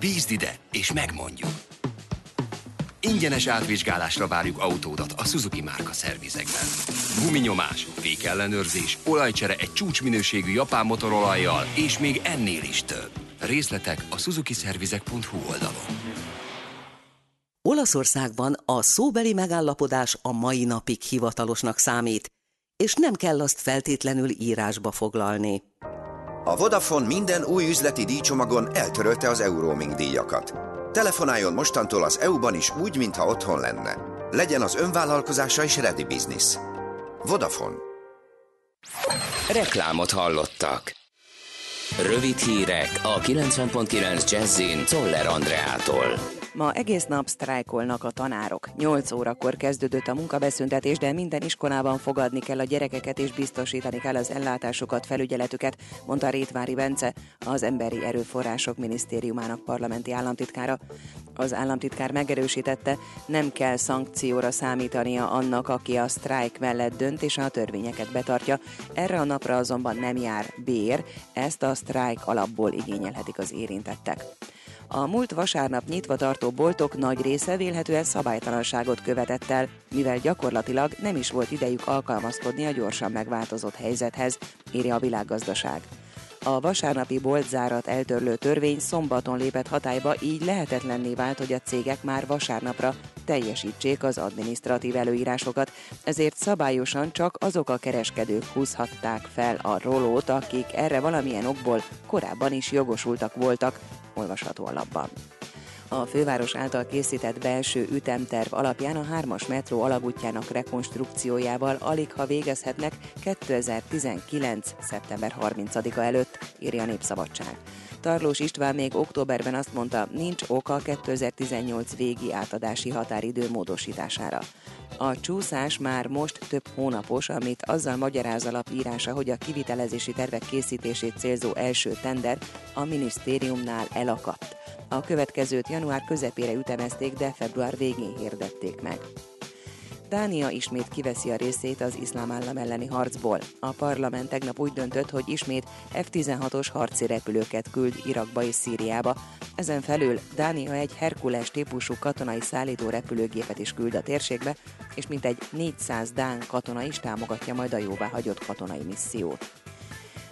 Bízd ide, és megmondjuk. Ingyenes átvizsgálásra várjuk autódat a Suzuki márka szervizekben. Guminyomás, fékellenőrzés, olajcsere egy csúcsminőségű japán motorolajjal, és még ennél is több. Részletek a suzukiszervizek.hu oldalon. Olaszországban a szóbeli megállapodás a mai napig hivatalosnak számít, és nem kell azt feltétlenül írásba foglalni. A Vodafone minden új üzleti díjcsomagon eltörölte az Euroaming díjakat. Telefonáljon mostantól az EU-ban is úgy, mintha otthon lenne. Legyen az önvállalkozása is ready business. Vodafone. Reklámot hallottak. Rövid hírek a 90.9 Jazzin Toller Andreától. Ma egész nap sztrájkolnak a tanárok. 8 órakor kezdődött a munkabeszüntetés, de minden iskolában fogadni kell a gyerekeket és biztosítani kell az ellátásukat, felügyeletüket, mondta Rétvári Bence, az Emberi Erőforrások Minisztériumának parlamenti államtitkára. Az államtitkár megerősítette, nem kell szankcióra számítania annak, aki a sztrájk mellett dönt és a törvényeket betartja. Erre a napra azonban nem jár bér, ezt a sztrájk alapból igényelhetik az érintettek. A múlt vasárnap nyitva tartó boltok nagy része vélhetően szabálytalanságot követett el, mivel gyakorlatilag nem is volt idejük alkalmazkodni a gyorsan megváltozott helyzethez, írja a világgazdaság. A vasárnapi boltzárat eltörlő törvény szombaton lépett hatályba, így lehetetlenné vált, hogy a cégek már vasárnapra teljesítsék az adminisztratív előírásokat, ezért szabályosan csak azok a kereskedők húzhatták fel a rolót, akik erre valamilyen okból korábban is jogosultak voltak, olvasható a labban. A főváros által készített belső ütemterv alapján a 3-as metró alagútjának rekonstrukciójával alig ha végezhetnek 2019. szeptember 30-a előtt, írja Népszabadság. Tarlós István még októberben azt mondta, nincs oka 2018 végi átadási határidő módosítására. A csúszás már most több hónapos, amit azzal magyaráz a írása, hogy a kivitelezési tervek készítését célzó első tender a minisztériumnál elakadt. A következőt január közepére ütemezték, de február végén hirdették meg. Dánia ismét kiveszi a részét az iszlám állam elleni harcból. A parlament tegnap úgy döntött, hogy ismét F-16-os harci repülőket küld Irakba és Szíriába. Ezen felül Dánia egy Herkules típusú katonai szállító repülőgépet is küld a térségbe, és mintegy 400 dán katona is támogatja majd a jóváhagyott katonai missziót.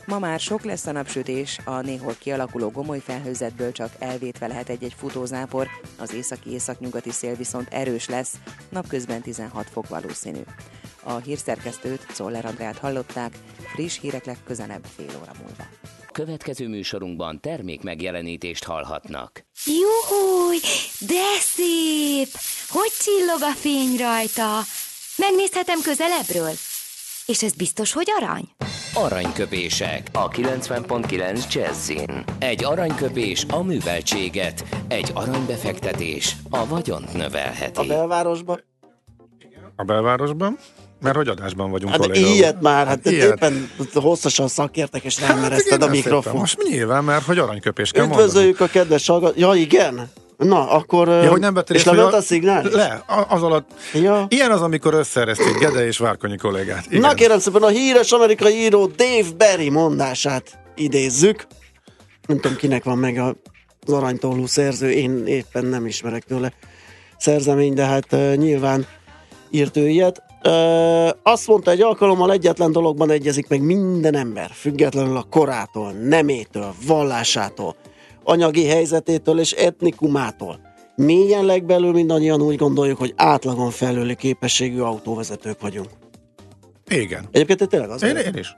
Ma már sok lesz a napsütés, a néhol kialakuló gomoly felhőzetből csak elvétve lehet egy-egy futózápor, az északi-északnyugati szél viszont erős lesz, napközben 16 fok valószínű. A hírszerkesztőt, Czoller Andrát hallották, friss hírek legközelebb fél óra múlva. Következő műsorunkban termék megjelenítést hallhatnak. Júj, de szép! Hogy csillog a fény rajta? Megnézhetem közelebbről? És ez biztos, hogy arany? Aranyköpések a 90.9 Jazzin. Egy aranyköpés a műveltséget, egy aranybefektetés a vagyont növelheti. A belvárosban? A belvárosban? Mert hogy adásban vagyunk Hát kolléga. ilyet már, hát Ilyet. éppen hosszasan szakértek, és nem Hát merezted a mikrofon. szépen. Most nyilván, mert hogy aranyköpés kell mondani. Üdvözöljük a kedves hallgatót. Ja, igen? Na, akkor... Ja, hogy nem vettél És hogy a szignál? Le, az alatt. Ja. Ilyen az, amikor összeeresztik Gede és Várkonyi kollégát. Igen. Na kérem szépen, a híres amerikai író Dave Berry mondását idézzük. Nem tudom, kinek van meg a- az aranytollú szerző, én éppen nem ismerek tőle szerzemény, de hát uh, nyilván írt ő ilyet. Uh, azt mondta, egy alkalommal egyetlen dologban egyezik meg minden ember, függetlenül a korától, nemétől, vallásától, anyagi helyzetétől és etnikumától. Mélyen legbelül mindannyian úgy gondoljuk, hogy átlagon felüli képességű autóvezetők vagyunk. Igen. Egyébként te tényleg az Én, én is.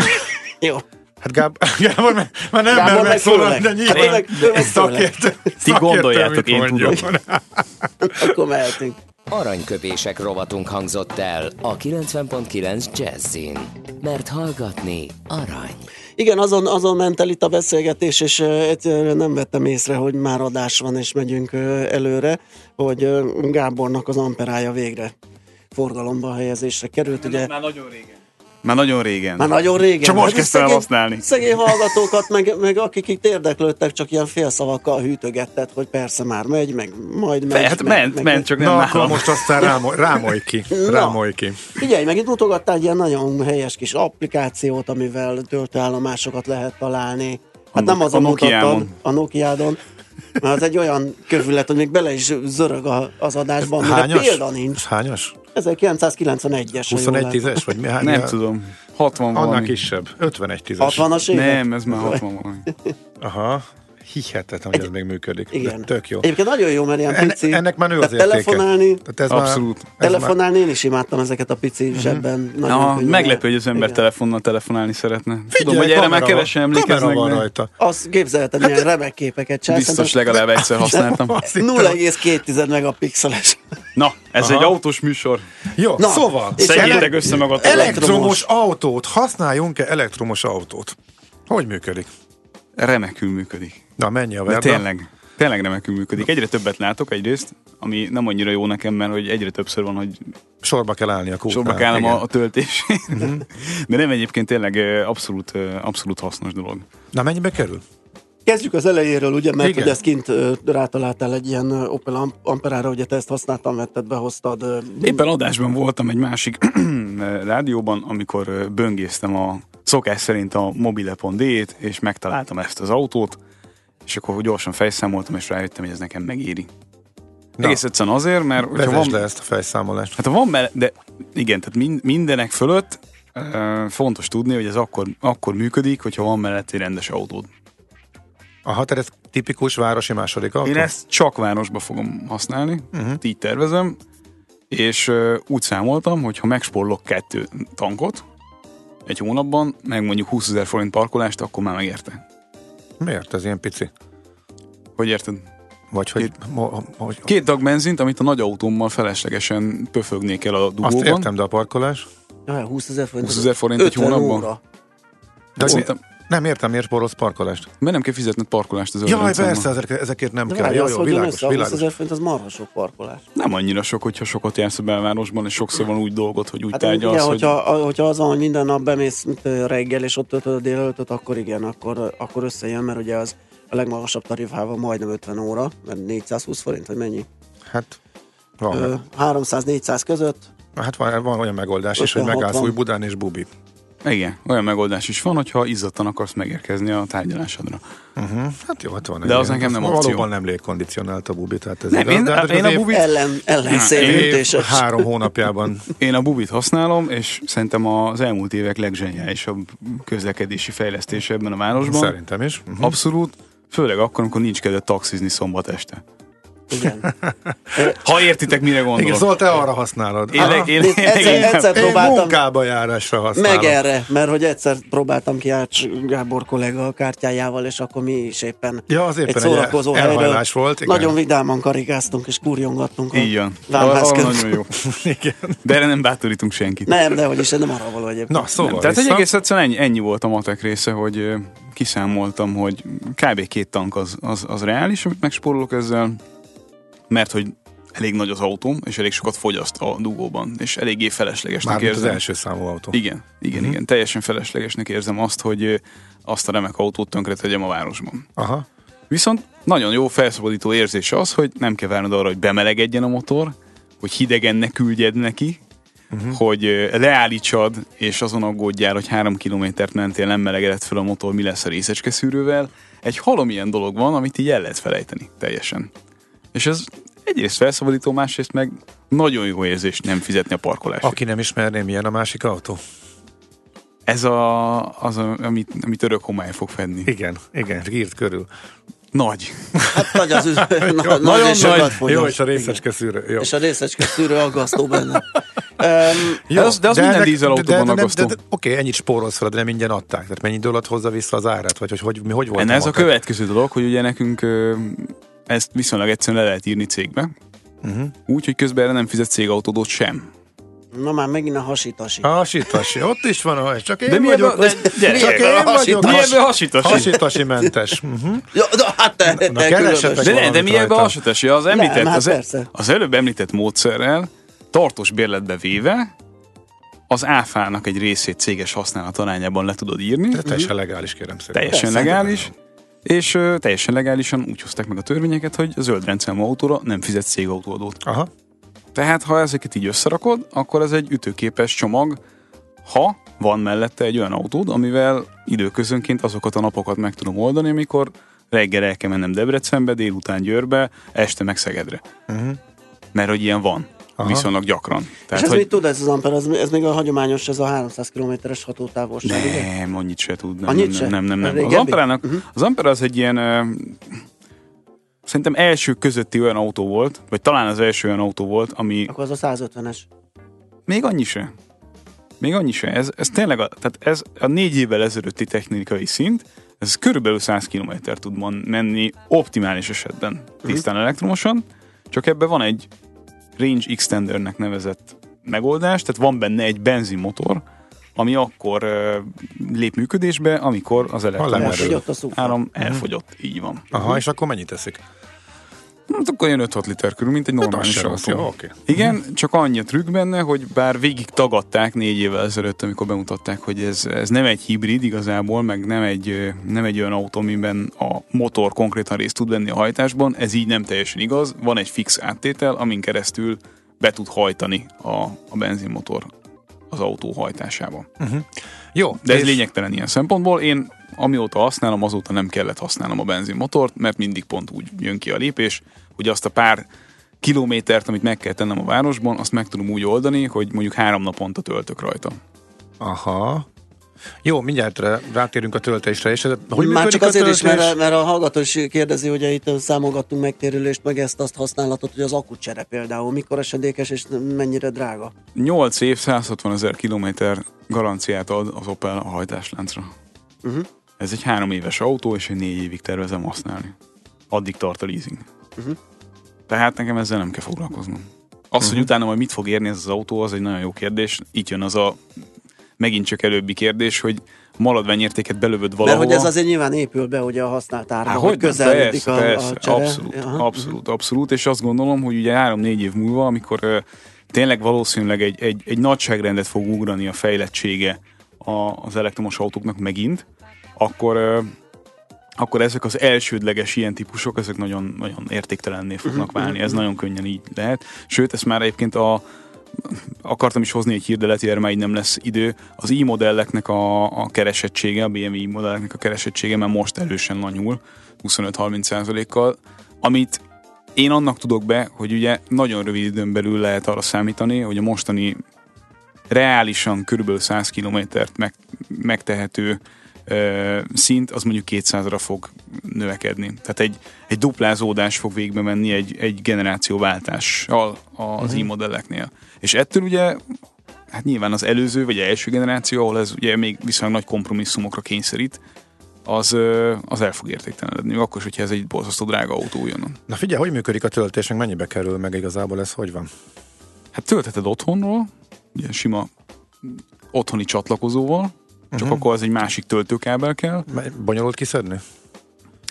[laughs] Jó. Hát Gáb, [laughs] Gábor, már, nem Gábor mer meg megszólalni, de nyilván Hát én szakértő. Ti gondoljátok, én tudom. Akkor mehetünk. Aranyköpések rovatunk hangzott el a 90.9 Jazzin. Mert hallgatni arany. Igen, azon, azon ment el itt a beszélgetés, és egyszerűen nem vettem észre, hogy már adás van, és megyünk előre, hogy Gábornak az amperája végre forgalomba helyezésre került. Ugye, Már nagyon régen. Már nagyon régen. már nagyon régen. Csak most Hát kezdtem el használni. Szegény hallgatókat, meg, meg akik itt érdeklődtek, csak ilyen félszavakkal hűtögetted, hogy persze már megy, meg majd megy. Hát meg, ment, meg, ment, csak nem Na, akkor most aztán rámolj, rámolj ki. [laughs] Na. Rámolj ki. Figyelj, meg itt mutogattál egy ilyen nagyon helyes kis applikációt, amivel töltőállomásokat lehet találni. Hát A nem azon a mutattad, a Nokiádon, mert az egy olyan kövület, hogy még bele is zörög a- az adásban, Hányas? példa nincs. Ez hányas? 1991-es. ha jól 21 látom. tízes? Vagy mi? hány- Nem tudom. 60 Annál valami. kisebb. 51 tízes. 60-as évek? Nem, ez már 60 valami. Aha. Hihetetlen, hogy ez még működik. Igen. De tök jó. Egyébként nagyon jó, mert ilyen En- pici. ennek már nő az értéke. telefonálni, Tehát ez Abszolút. Már, ez telefonálni én is imádtam ezeket a pici zsebben. Nagyon Na, meglepő, hogy az ember Igen. telefonnal telefonálni szeretne. Tudom, Figyelj, hogy erre már kevesen emlékeznek, Kamera van rajta. Azt képzelheted, milyen remek képeket csinál. biztos legalább egyszer használtam. Azt hittem. 0,2 megapixeles. Na, ez Aha. egy autós műsor. Jó, Na, szóval. Szedjétek össze magatokat. Elektromos autót. Használjunk-e elektromos autót? Hogy működik? Remekül működik. Na, mennyi a De verda? tényleg. Tényleg remekül működik. Egyre többet látok egyrészt, ami nem annyira jó nekem, mert hogy egyre többször van, hogy Sorba kell állni a kútnál. sorba kell állnom a, a töltés. De nem egyébként tényleg abszolút, abszolút hasznos dolog. Na mennyibe kerül? Kezdjük az elejéről, ugye, mert Igen. hogy ezt kint rátaláltál egy ilyen Opel Am- Amperára, ugye te ezt használtam, vetted, behoztad. Éppen adásban voltam egy másik rádióban, amikor böngésztem a szokás szerint a mobile.de-t, és megtaláltam ezt az autót, és akkor gyorsan fejszámoltam, és rájöttem, hogy ez nekem megéri. Na. Egész egyszerűen azért, mert Vezess van, le ezt a fejszámolást. Hát ha van mell- de igen, tehát min- mindenek fölött uh, fontos tudni, hogy ez akkor, akkor működik, hogyha van mellett egy rendes autód. Aha, tehát ez tipikus városi második autó? Én ezt csak városba fogom használni, uh-huh. így tervezem, és uh, úgy számoltam, hogy ha megspórolok kettő tankot egy hónapban, meg mondjuk 20 ezer forint parkolást, akkor már megérte. Miért ez ilyen pici? Hogy érted? Vagy hogy, mo, hogy Két tag benzint, amit a nagy autómmal feleslegesen pöfögnék el a dugóban. azt értem, de a parkolás? Jaj, 20 ezer forint. 20 ezer forint egy 50 hónapban? óra. De Szerintem- nem értem, miért spórolsz parkolást? Mert nem kell fizetned parkolást az Jaj, persze, ezek, ezekért nem De kell. Jó, jó, világos, össze a 20 világos. ezer forint, az marha sok parkolás. Nem annyira sok, hogyha sokat jársz a belvárosban, és sokszor van úgy dolgot, hogy úgy Hát tárgyalsz, igen, hogy... hogyha, hogyha az van, hogy minden nap bemész reggel, és ott töltöd a délelőttöt, akkor igen, akkor, akkor összejön, mert ugye az a legmagasabb tarifával majdnem 50 óra, mert 420 forint, vagy mennyi? Hát van. Ö, 300-400 között. Hát van, van olyan megoldás is, hogy 50-60. megállsz új Budán és Bubi. Igen, olyan megoldás is van, hogyha izzadtan akarsz megérkezni a tárgyalásodra. Uh-huh. Hát jó, hát van. De az nekem nem opció. Valóban nem légkondicionált a Bubi, tehát ez Nem, igaz, én, de hát én a bubit... Ellen, ellen Na, szélütéses. három hónapjában. Én a bubit használom, és szerintem az elmúlt évek legzseniálisabb közlekedési fejlesztése ebben a városban. Szerintem is. Uh-huh. Abszolút. Főleg akkor, amikor nincs kedve taxizni szombat este. Igen. [laughs] Ha értitek, mire gondolok. Igen, szóval te arra használod. Én, Aha. én, én, Én egyszer, én, egyszer Én próbáltam, munkába járásra használom. meg erre, mert hogy egyszer próbáltam ki Ács Gábor kollega a kártyájával, és akkor mi is éppen Ja, az éppen egy egy szórakozó helyről elhajlás volt, igen. nagyon vidáman karikáztunk és kurjongattunk. körül. nagyon jó. [laughs] Igen. De erre nem bátorítunk senkit. Nem, de hogy is, nem arra való egyébként. Na, szóval nem, tehát egy egész egyszerűen ennyi, ennyi volt a matek része, hogy kiszámoltam, hogy kb. két tank az, az, az reális, amit megspórolok ezzel, mert hogy elég nagy az autóm, és elég sokat fogyaszt a dugóban, és eléggé feleslegesnek Mármint az érzem. első számú autó. Igen, igen, Mhm. igen. Teljesen feleslegesnek érzem azt, hogy azt a remek autót tönkre tegyem a városban. Aha. Viszont nagyon jó felszabadító érzés az, hogy nem kell várnod arra, hogy bemelegedjen a motor, hogy hidegen ne küldjed neki, uh-huh. hogy leállítsad, és azon aggódjál, hogy három kilométert mentél, nem melegedett fel a motor, mi lesz a részecske szűrővel. Egy halom ilyen dolog van, amit így el lehet felejteni teljesen. És ez egyrészt felszabadító, másrészt meg nagyon jó érzés nem fizetni a parkolást. Aki nem ismerné, milyen a másik autó? Ez a, az, a, amit, amit örök homály fog fedni. Igen, igen, írt körül. Nagy. Hát nagy az üz... [laughs] na, Nagyon nagy és sokat nagy. Jó, és a részecske szűrő. Jó. És a részecske szűrő aggasztó benne. Um, [laughs] De az- de az minden dízelautóban de- de- de- aggasztó. Oké, ennyit spórolsz fel, de nem ingyen adták. Tehát mennyi idő alatt hozza vissza az árát? Vagy hogy, hogy, mi, hogy volt ez a következő dolog, hogy ugye nekünk ezt viszonylag egyszerűen le lehet írni cégbe, Uh-huh. úgy, hogy közben erre nem fizet cégautódót sem. Na már megint a hasítasi. Hasítasi, ott is van, ahol csak én De mi vagyok. de- gyere, csak én a vagyok. hasítasi. Mi ebben hasítasi? Hasítasi mentes. Uh-huh. Ja, de, hát te, te Na, keressetek De, ne, de mi ebben hasonlítás? Az, említett, hát az, az előbb említett módszerrel tartós bérletbe véve az áfának egy részét céges használat arányában le tudod írni. De teljesen legális, kérem szépen. Teljesen Persze. legális. És ö, teljesen legálisan úgy hozták meg a törvényeket, hogy a zöld rendszámú autóra nem fizet cégautóadót. Aha. Tehát ha ezeket így összerakod, akkor ez egy ütőképes csomag, ha van mellette egy olyan autód, amivel időközönként azokat a napokat meg tudom oldani, amikor reggel el kell mennem Debrecenbe, délután Győrbe, este meg Szegedre. Uh-huh. Mert hogy ilyen van. Aha. Viszonylag gyakran. És Tehát, ez hogy mit tud ez az Amper? Ez, ez még a hagyományos, ez a 300 kilométeres hatótávolság, ugye? nem, annyit se tud. Nem, Annyit nem, se? nem, nem, nem. Az? Amperának, Mhm. az Ampera az egy ilyen szerintem első közötti olyan autó volt, vagy talán az első olyan autó volt, ami Akkor az a 150-es. Még annyi se. Még annyi se. Ez, ez tényleg, a, tehát ez a négy évvel ezelőtti technikai szint, ez körülbelül 100 km tud menni optimális esetben tisztán elektromosan, csak ebben van egy range extendernek nevezett megoldás, tehát van benne egy benzinmotor, ami akkor lép működésbe, amikor az elektromos áram elfogyott. Így van. Aha, és akkor mennyit teszik? Hát akkor jön 5-6 liter körül, mint egy normális se rossz, autó. jó, oké. Igen, csak annyi a trükk benne, hogy bár végig tagadták négy évvel ezelőtt, amikor bemutatták, hogy ez, ez nem egy hibrid igazából, meg nem egy, nem egy olyan autó, amiben a motor konkrétan részt tud venni a hajtásban, ez így nem teljesen igaz. Van egy fix áttétel, amin keresztül be tud hajtani a, a benzinmotor az autó hajtásába. Uh-huh. Jó. De ez és- lényegtelen ilyen szempontból. Én amióta használom, azóta nem kellett használnom a benzinmotort, mert mindig pont úgy jön ki a lépés, hogy azt a pár kilométert, amit meg kell tennem a városban, azt meg tudom úgy oldani, hogy mondjuk három naponta töltök rajta. Aha. Jó, mindjárt rá- rátérünk a töltésre, és ez- hogy Már csak azért is, mert, mert a hallgató is kérdezi, hogy itt számolgattunk megtérülést, meg ezt azt használatot, hogy az akkucsere például mikor esedékes és mennyire drága. 8 év, 160 ezer kilométer garanciát ad az Opel a hajtásláncra. Uh-huh. Ez egy három éves autó, és egy négy évig tervezem használni. Addig tart a leasing. Uh-huh. Tehát nekem ezzel nem kell foglalkoznom. Az, hogy utána majd mit fog érni ez az autó, az egy nagyon jó kérdés. Itt jön az a megint csak előbbi kérdés, hogy maladványértéket belövöd valahova. Mert hogy ez azért nyilván épül be ugye a használt árba, Há, hogy közelítik persze, a, persze, a csere. abszolút, Aha. abszolút, abszolút, és azt gondolom, hogy ugye három-négy év múlva, amikor tényleg valószínűleg egy, egy, egy nagyságrendet fog ugrani a fejlettsége a, az elektromos autóknak megint, akkor akkor ezek az elsődleges ilyen típusok, ezek nagyon, nagyon értéktelenné fognak Mhm, válni. Ez mhm. nagyon könnyen így lehet. Sőt, ezt már egyébként a akartam is hozni egy hirdelet, erre már így nem lesz idő. Az i-modelleknek a, a keresettsége, a BMW i-modelleknek a keresettsége már most elősen lanyul, 25-30 százalékkal, amit én annak tudok be, hogy ugye nagyon rövid időn belül lehet arra számítani, hogy a mostani reálisan körülbelül 100 kilométert meg, megtehető ö, szint, az mondjuk 200-ra fog növekedni. Tehát egy, egy duplázódás fog végbe menni egy, egy generációváltással az Mhm. i-modelleknél. És ettől ugye hát nyilván az előző vagy első generáció, ahol ez ugye még viszonylag nagy kompromisszumokra kényszerít, az, az el fog értéktelenedni, akkor is, hogyha ez egy borzasztó drága autó jön. Na figyelj, hogy működik a töltés, meg mennyibe kerül, meg igazából ez hogy van? Hát töltheted otthonról, ugye sima otthoni csatlakozóval, csak Mhm. akkor az egy másik töltőkábel kell. Bonyolult kiszedni?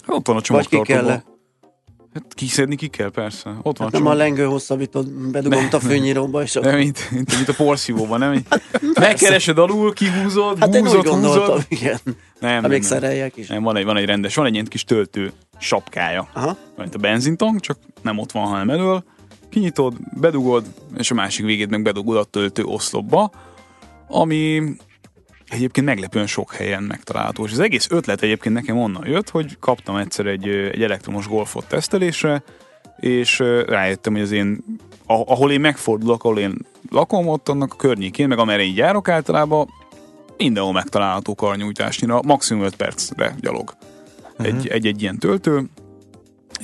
Ott van a Vagy ki csomagtartóban. Hát kiszedni ki kell, persze. Ott van Hát nem a lengő hosszabbított, bedugom a fűnyíróba, és Nem, mint, mint, mint a porszívóban, nem? Megkeresed alul, kihúzod, Hát én húzod, úgy gondoltam, húzod. igen. Nem, Hát nem, még nem. szereljek is. Nem, van egy, van egy rendes, van egy ilyen kis töltő sapkája. Aha. Mint a benzintank, csak nem ott van, hanem elől. Kinyitod, bedugod, és a másik végét meg bedugod a töltő oszlopba, ami egyébként meglepően sok helyen megtalálható. És az egész ötlet egyébként nekem onnan jött, hogy kaptam egyszer egy, egy elektromos golfot tesztelésre, és rájöttem, hogy az én, ah- ahol én megfordulok, ahol én lakom ott annak a környékén, meg amerre így járok általában, mindenhol megtalálható karnyújtásnyira, maximum 5 percre gyalog. Egy, egy, egy ilyen töltő,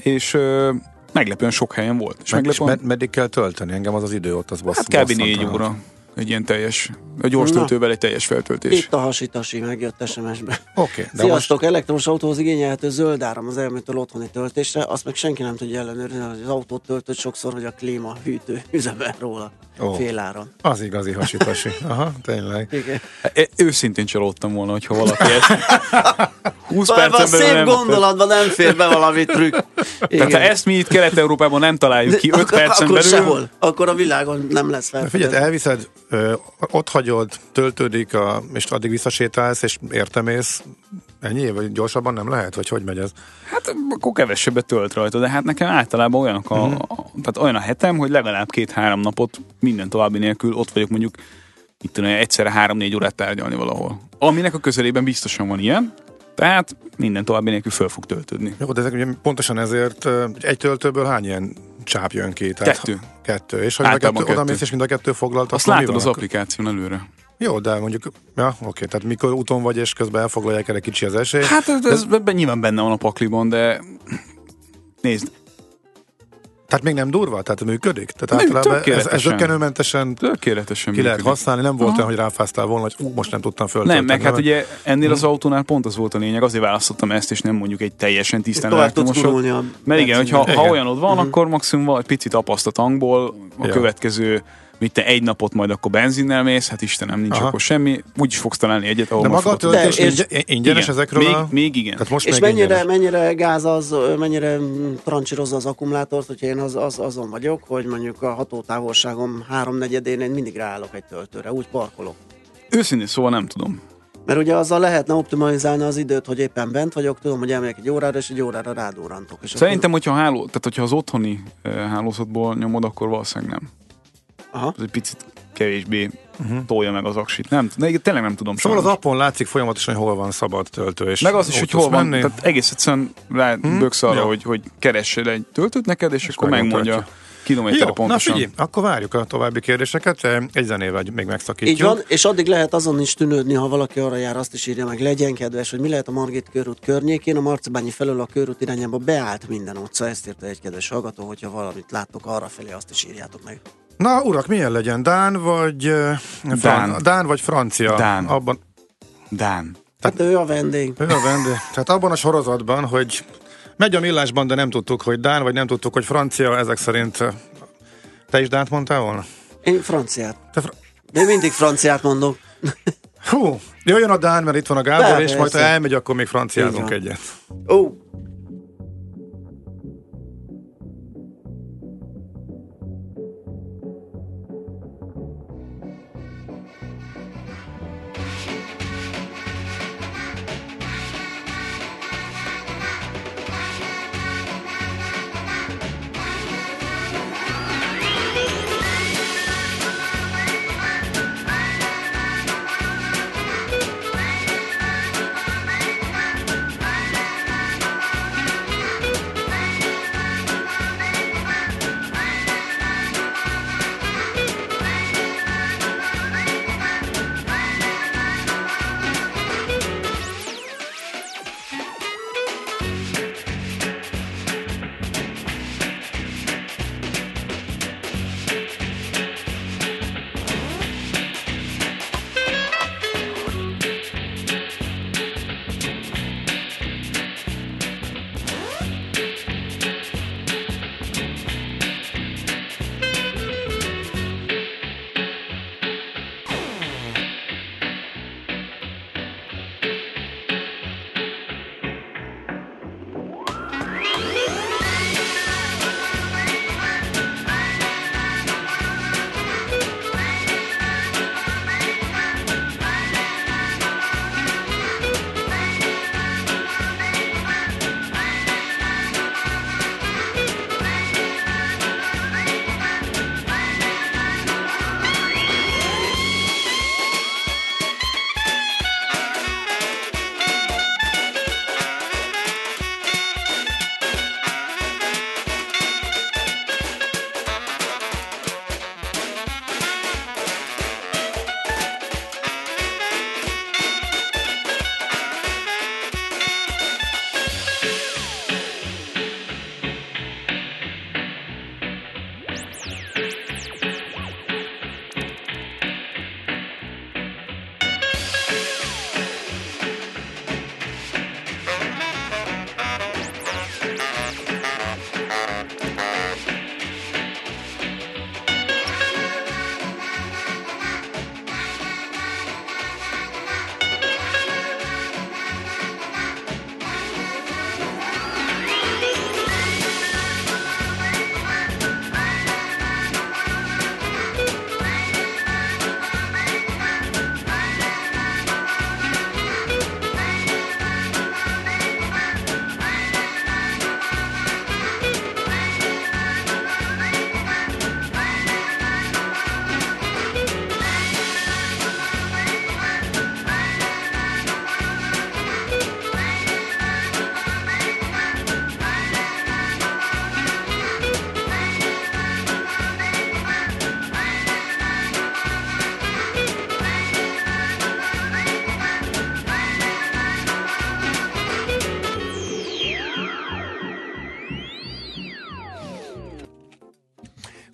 és ö, meglepően sok helyen volt. És Meg, és meglepően, med- meddig kell tölteni? Engem az az idő ott, az bassz, hát kb. négy basszantalan. óra egy ilyen teljes, egy gyors Na. töltővel egy teljes feltöltés. Itt a hasitasi megjött SMS-be. Oké, de Sziasztok, elektromos autóhoz igényelhető zöld áram az elmétől otthoni töltésre, azt meg senki nem tudja ellenőrizni, hogy az autót töltött sokszor, hogy a klíma hűtő üzemel róla Ó. féláron. Az igazi hasitasi. [laughs] Aha, tényleg. Igen. E, őszintén csalódtam volna, hogyha valaki ezt 20 Ebben a percen belül szép nem... gondolatban nem fér be valami trükk. [laughs] Tehát ha ezt mi itt Kelet-Európában nem találjuk ki 5 percen akkor belül, sehol. Akkor a világon nem lesz fel. figyelj, elviszed, ö, ott hagyod, töltődik, a, és addig visszasétálsz, és értemész. Ennyi, vagy gyorsabban nem lehet? Vagy hogy megy ez? hát akkor kevesebbet tölt rajta, de hát nekem általában olyanok a, Mhm. a, tehát olyan a hetem, hogy legalább két-három napot minden további nélkül ott vagyok mondjuk itt tudom, egyszerre három-négy órát tárgyalni valahol. Aminek a közelében biztosan van ilyen, tehát minden további nélkül föl fog töltődni. Jó, de ezek ugye pontosan ezért egy töltőből hány ilyen csáp jön ki? Kettő. Kettő. És ha mind a kettő, oda kettő. mész, és mind a kettő foglalt, Azt látod az applikáción előre. Jó, de mondjuk, ja, oké, tehát mikor úton vagy, és közben elfoglalják el egy kicsi az esély. Hát ez, ez ebben nyilván benne van a pakliban, de nézd, Tehát még nem durva? Tehát működik? Tehát Mű- általában ez, ez tökéletesen. zökkenőmentesen tökéletesen ki lehet működik. használni, nem volt Aha. olyan, hogy ráfáztál volna, hogy ú, most nem tudtam föltölteni. Nem, meg hát Nem? ugye ennél az autónál pont az volt a lényeg, azért választottam ezt, és nem mondjuk egy teljesen tisztán a Mert igen, hogyha benzinnel. ha Igen. olyanod van, Mhm. akkor maximum egy picit apaszt a tankból, a Ja. következő mit te egy napot majd akkor benzinnel mész, hát Istenem, nincs Aha. akkor semmi, úgyis fogsz találni egyet, ahol De maga a töltés és- ingyenes Igen. ezekről még, a... még igen. Tehát most És még mennyire, ingyenes. mennyire gáz az, mennyire trancsírozza az akkumulátort, hogyha én az, az, azon vagyok, hogy mondjuk a hatótávolságom háromnegyedén én mindig ráállok egy töltőre, úgy parkolok. Őszintén szóval nem tudom. Mert ugye azzal lehetne optimalizálni az időt, hogy éppen bent vagyok, tudom, hogy elmegyek egy órára, és egy órára rádórantok. És Szerintem, hogyha, a háló, tehát hogyha az otthoni hálózatból nyomod, akkor valószínűleg nem. Aha. Ez egy picit kevésbé tolja meg az aksit. Nem, de tényleg nem tudom. Mhm. Szóval az appon látszik folyamatosan, hogy hol van szabad töltő. És Meg az is, hogy hol van, menni. tehát egész egyszerűen rá Hm? böksz arra, hogy, hogy keressél egy töltőt neked, és, akkor megmutatja. megmondja kilométerre Jó, pontosan. na figyelj, akkor várjuk a további kérdéseket. Egy zenével még megszakítjuk. Így van, és addig lehet azon is tűnődni, ha valaki arra jár, azt is írja meg, legyen kedves, hogy mi lehet a Margit körút környékén, a Marcibányi felől a körút irányába beállt minden utca, ezt írta egy kedves hallgató, hogyha valamit láttok arra felé, azt is írjátok meg. Na, urak, milyen legyen? Dán vagy, Fran- Dán. Dán vagy francia? Dán. Abban, Dán. Hát ő a vendég. ő a vendég. Tehát abban a sorozatban, hogy megy a millásban, de nem tudtuk, hogy Dán, vagy nem tudtuk, hogy francia, ezek szerint te is Dánt mondtál volna? Én franciát. Te fra- De mindig franciát mondok. Hú, jöjjön a Dán, mert itt van a Gábor, Be, és majd ha elmegy, akkor még franciázunk egyet. Ó,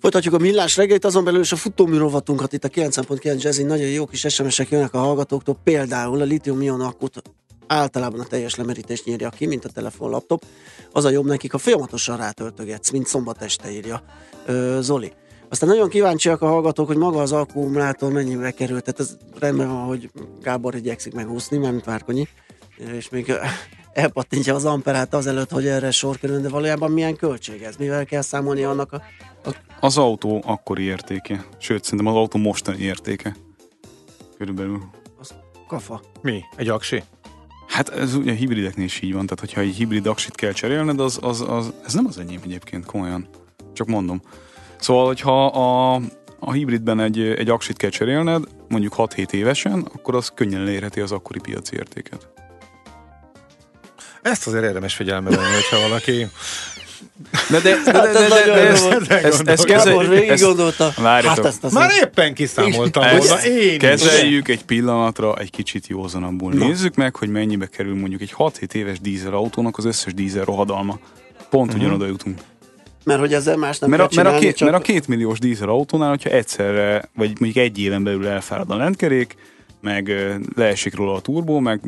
Folytatjuk a millás reggelyt, azon belül is a futómű rovatunkat itt a 9.9 Jazzy. Nagyon jó kis SMS-ek jönnek a hallgatóktól. Például a litium-ion akkut általában a teljes lemerítést nyírja ki, mint a telefon, laptop. Az a jobb nekik, ha folyamatosan rátöltögetsz, mint szombat este írja ö, Zoli. Aztán nagyon kíváncsiak a hallgatók, hogy maga az akkumulátor mennyibe került. Tehát ez van, hogy Gábor igyekszik megúszni, mert Várkonyi, és még elpattintja az amperát azelőtt, hogy erre sor kerül, de valójában milyen költség ez? Mivel kell számolni annak a... a... Az autó akkori értéke. Sőt, szerintem az autó mostani értéke. Körülbelül. Az kafa. Mi? Egy aksi? Hát ez ugye hibrideknél is így van, tehát hogyha egy hibrid aksit kell cserélned, az, az, az, ez nem az enyém egyébként, komolyan. Csak mondom. Szóval, hogyha a, a hibridben egy, egy aksit kell cserélned, mondjuk 6-7 évesen, akkor az könnyen elérheti az akkori piaci értéket. Ezt azért érdemes figyelembe venni, hogyha valaki de, de, de, de, de, de, ezt, ezt, ezt, kezeljük, gondolta. Hát ezt Már éppen kiszámoltam volna, én Kezeljük egy pillanatra egy kicsit józanabbul. Na. Nézzük meg, hogy mennyibe kerül mondjuk egy 6-7 éves dízel autónak az összes dízel rohadalma. Pont uh-huh. ugyanoda jutunk. Mert hogy ezzel más nem mert, a, mert, a két, csak... mert a két milliós dízel autónál, hogyha egyszerre, vagy mondjuk egy éven belül elfárad a lentkerék, meg leesik róla a turbó, meg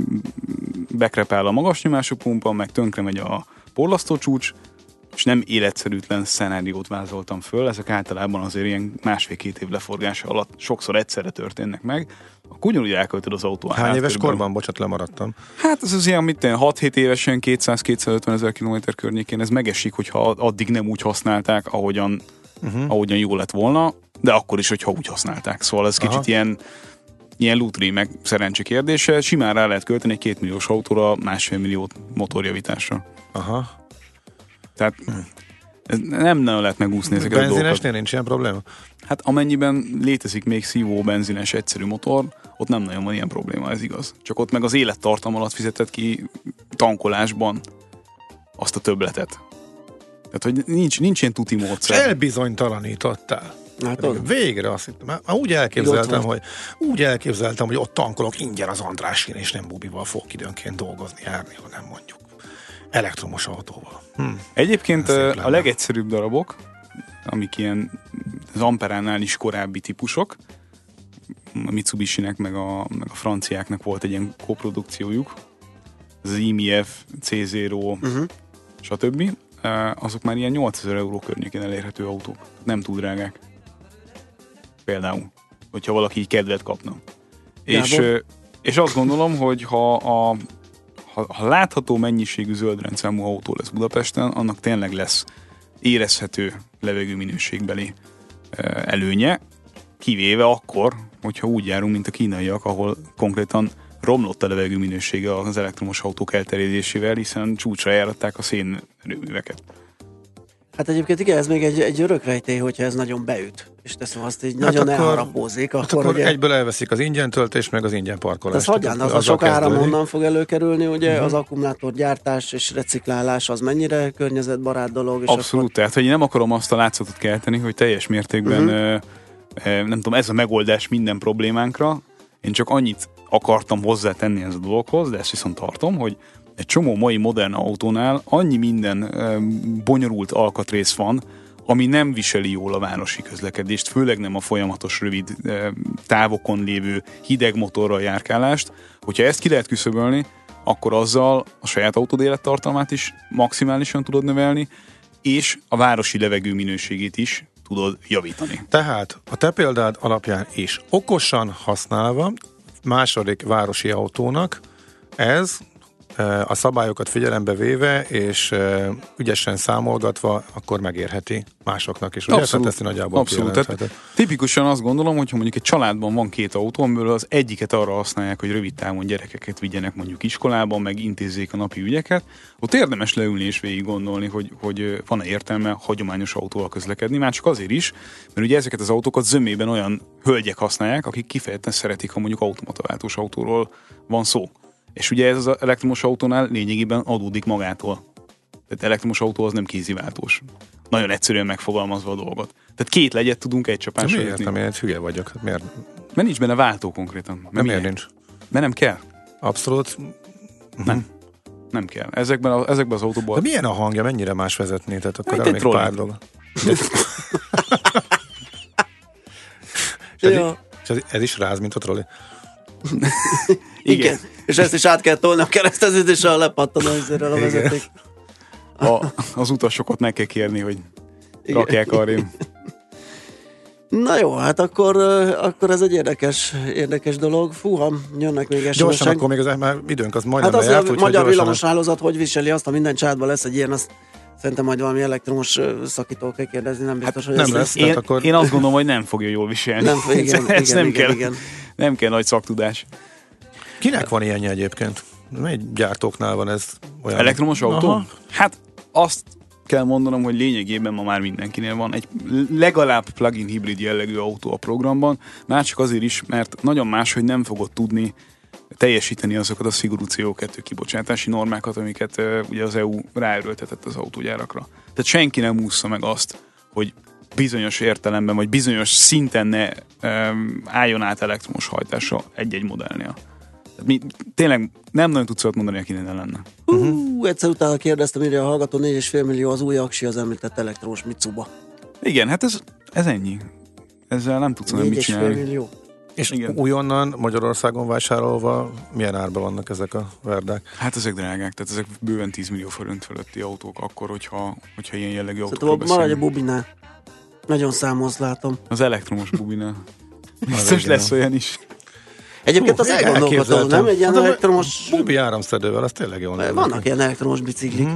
bekrepál a magas nyomású pumpa, meg tönkre megy a porlasztó csúcs, és nem életszerűtlen szenáriót vázoltam föl, ezek általában azért ilyen másfél-két év leforgása alatt sokszor egyszerre történnek meg, akkor ugyanúgy elköltöd az autó. Hány éves korban, bocsát, lemaradtam? Hát ez az ilyen, mit 6-7 évesen, 200-250 ezer kilométer környékén, ez megesik, hogyha addig nem úgy használták, ahogyan, uh-huh. ahogyan jó lett volna, de akkor is, hogyha úgy használták. Szóval ez Aha. kicsit ilyen ilyen lutri, meg szerencse kérdése. Simán rá lehet költeni egy két milliós autóra másfél milliót motorjavításra. Aha. Tehát ez nem nagyon lehet megúszni ezeket a dolgokat. nincs ilyen probléma? Hát amennyiben létezik még szívó benzines egyszerű motor, ott nem nagyon van ilyen probléma, ez igaz. Csak ott meg az élettartam alatt fizetett ki tankolásban azt a többletet. Tehát, hogy nincs, nincs ilyen tuti módszer. Elbizonytalanítottál. Hát Végre azt hittem. Már úgy elképzeltem, hogy úgy elképzeltem, hogy ott tankolok ingyen az Andrásin, és nem Bubival fogok időnként dolgozni, járni, hanem mondjuk elektromos autóval. Hm. Egyébként a legegyszerűbb darabok, amik ilyen az Amperánál is korábbi típusok, a Mitsubishi-nek meg a, meg a franciáknak volt egy ilyen koprodukciójuk, az IMF, C0, uh-huh. stb. Azok már ilyen 8000 euró környékén elérhető autók. Nem túl drágák. Például, hogyha valaki így kedvet kapna. És, és azt gondolom, hogy ha a ha, ha látható mennyiségű zöldrendszámú autó lesz Budapesten, annak tényleg lesz érezhető levegőminőségbeli előnye, kivéve akkor, hogyha úgy járunk, mint a kínaiak, ahol konkrétan romlott a levegő minősége az elektromos autók elterjedésével, hiszen csúcsra járatták a szénerőműveket. Hát egyébként igen, ez még egy, egy örök rejtély, hogyha ez nagyon beüt, és teszem azt így hát nagyon akkor, elharapózik. Akkor, hát akkor ugye, egyből elveszik az ingyen töltés, meg az ingyen parkolás. Ez hagyján, az, az a sok áram honnan fog előkerülni, ugye uh-huh. az akkumulátor gyártás és reciklálás az mennyire környezetbarát dolog. És Abszolút, akkor... tehát hogy nem akarom azt a látszatot kelteni, hogy teljes mértékben uh-huh. nem tudom, ez a megoldás minden problémánkra. Én csak annyit akartam hozzátenni ez a dologhoz, de ezt viszont tartom, hogy egy csomó mai modern autónál annyi minden bonyolult alkatrész van, ami nem viseli jól a városi közlekedést, főleg nem a folyamatos rövid távokon lévő hideg motorral járkálást. Hogyha ezt ki lehet küszöbölni, akkor azzal a saját autód élettartalmát is maximálisan tudod növelni, és a városi levegő minőségét is tudod javítani. Tehát a te példád alapján is okosan használva második városi autónak ez a szabályokat figyelembe véve, és ügyesen számolgatva, akkor megérheti másoknak is. Ugye? Abszolút. ezt nagyjából Abszolút. Tehát tipikusan azt gondolom, hogy ha mondjuk egy családban van két autó, amiből az egyiket arra használják, hogy rövid távon gyerekeket vigyenek mondjuk iskolában, meg intézzék a napi ügyeket, ott érdemes leülni és végig gondolni, hogy, hogy van-e értelme hagyományos autóval közlekedni, már csak azért is, mert ugye ezeket az autókat zömében olyan hölgyek használják, akik kifejezetten szeretik, ha mondjuk automataváltós autóról van szó. És ugye ez az elektromos autónál lényegében adódik magától. Tehát elektromos autó az nem kéziváltós. Nagyon egyszerűen megfogalmazva a dolgot. Tehát két legyet tudunk egy csapásra Miért nem? Én hülye vagyok. Hát miért? Mert nincs benne váltó konkrétan. Mert miért nincs? Mert nem kell. Abszolút. Nem. Nem kell. Ezekben, a, ezekben az autóban... De milyen a hangja? Mennyire más vezetni? Tehát akkor hát egy pár dolog. [laughs] és, ez, és ez, ez is ráz, mint a trolli. Igen. [laughs] Igen. És ezt is át kell tolni a kereszteződésre, a lepattan a vezeték. A, az utasokat meg kell kérni, hogy Igen. rakják arra. Na jó, hát akkor, akkor ez egy érdekes, érdekes dolog. Fúha, jönnek még Gyorsan, SMS-ek. akkor még az már időnk az majdnem Hát az, lejárt, a magyar gyorsan- villamos hálózat hogy viseli azt, a minden csátban lesz egy ilyen, azt szerintem majd valami elektromos ö, szakítól kell kérdezni, nem biztos, hogy nem ezt- lesz. Én, akkor- én azt gondolom, hogy nem fogja jól viselni. Nem, igen, [laughs] Ez igen, nem, igen, kell, igen. Nem kell nagy szaktudás. Kinek van ilyenje egyébként? Mely gyártóknál van ez olyan? Elektromos autó? Aha. Hát azt kell mondanom, hogy lényegében ma már mindenkinél van egy legalább plug-in hibrid jellegű autó a programban, már csak azért is, mert nagyon más, hogy nem fogod tudni teljesíteni azokat a szigorú CO2 kibocsátási normákat, amiket uh, ugye az EU ráerőltetett az autógyárakra. Tehát senki nem úszza meg azt, hogy bizonyos értelemben, vagy bizonyos szinten ne um, álljon át elektromos hajtásra egy-egy modellnél. Tehát mi, tényleg nem nagyon tudsz olyat mondani, akinek ne lenne. Hú, egyszer utána kérdeztem, írja a hallgató, 4,5 millió az új aksi az említett elektromos Mitsuba. Igen, hát ez, ez ennyi. Ezzel nem tudsz olyan mit 4,5 csinálni. millió. És Igen. újonnan Magyarországon vásárolva milyen árban vannak ezek a verdák? Hát ezek drágák, tehát ezek bőven 10 millió forint fölötti autók akkor, hogyha, hogyha ilyen jellegű autókról Szerintem maradj a bubinál. Nagyon számolsz, látom. Az elektromos bubinál. [laughs] Biztos lesz olyan is. Egyébként Hú, az elgondolkodó, nem egy ilyen Hát elektromos... Bubi áramszedővel, az tényleg jó. Vannak ilyen elektromos biciklik.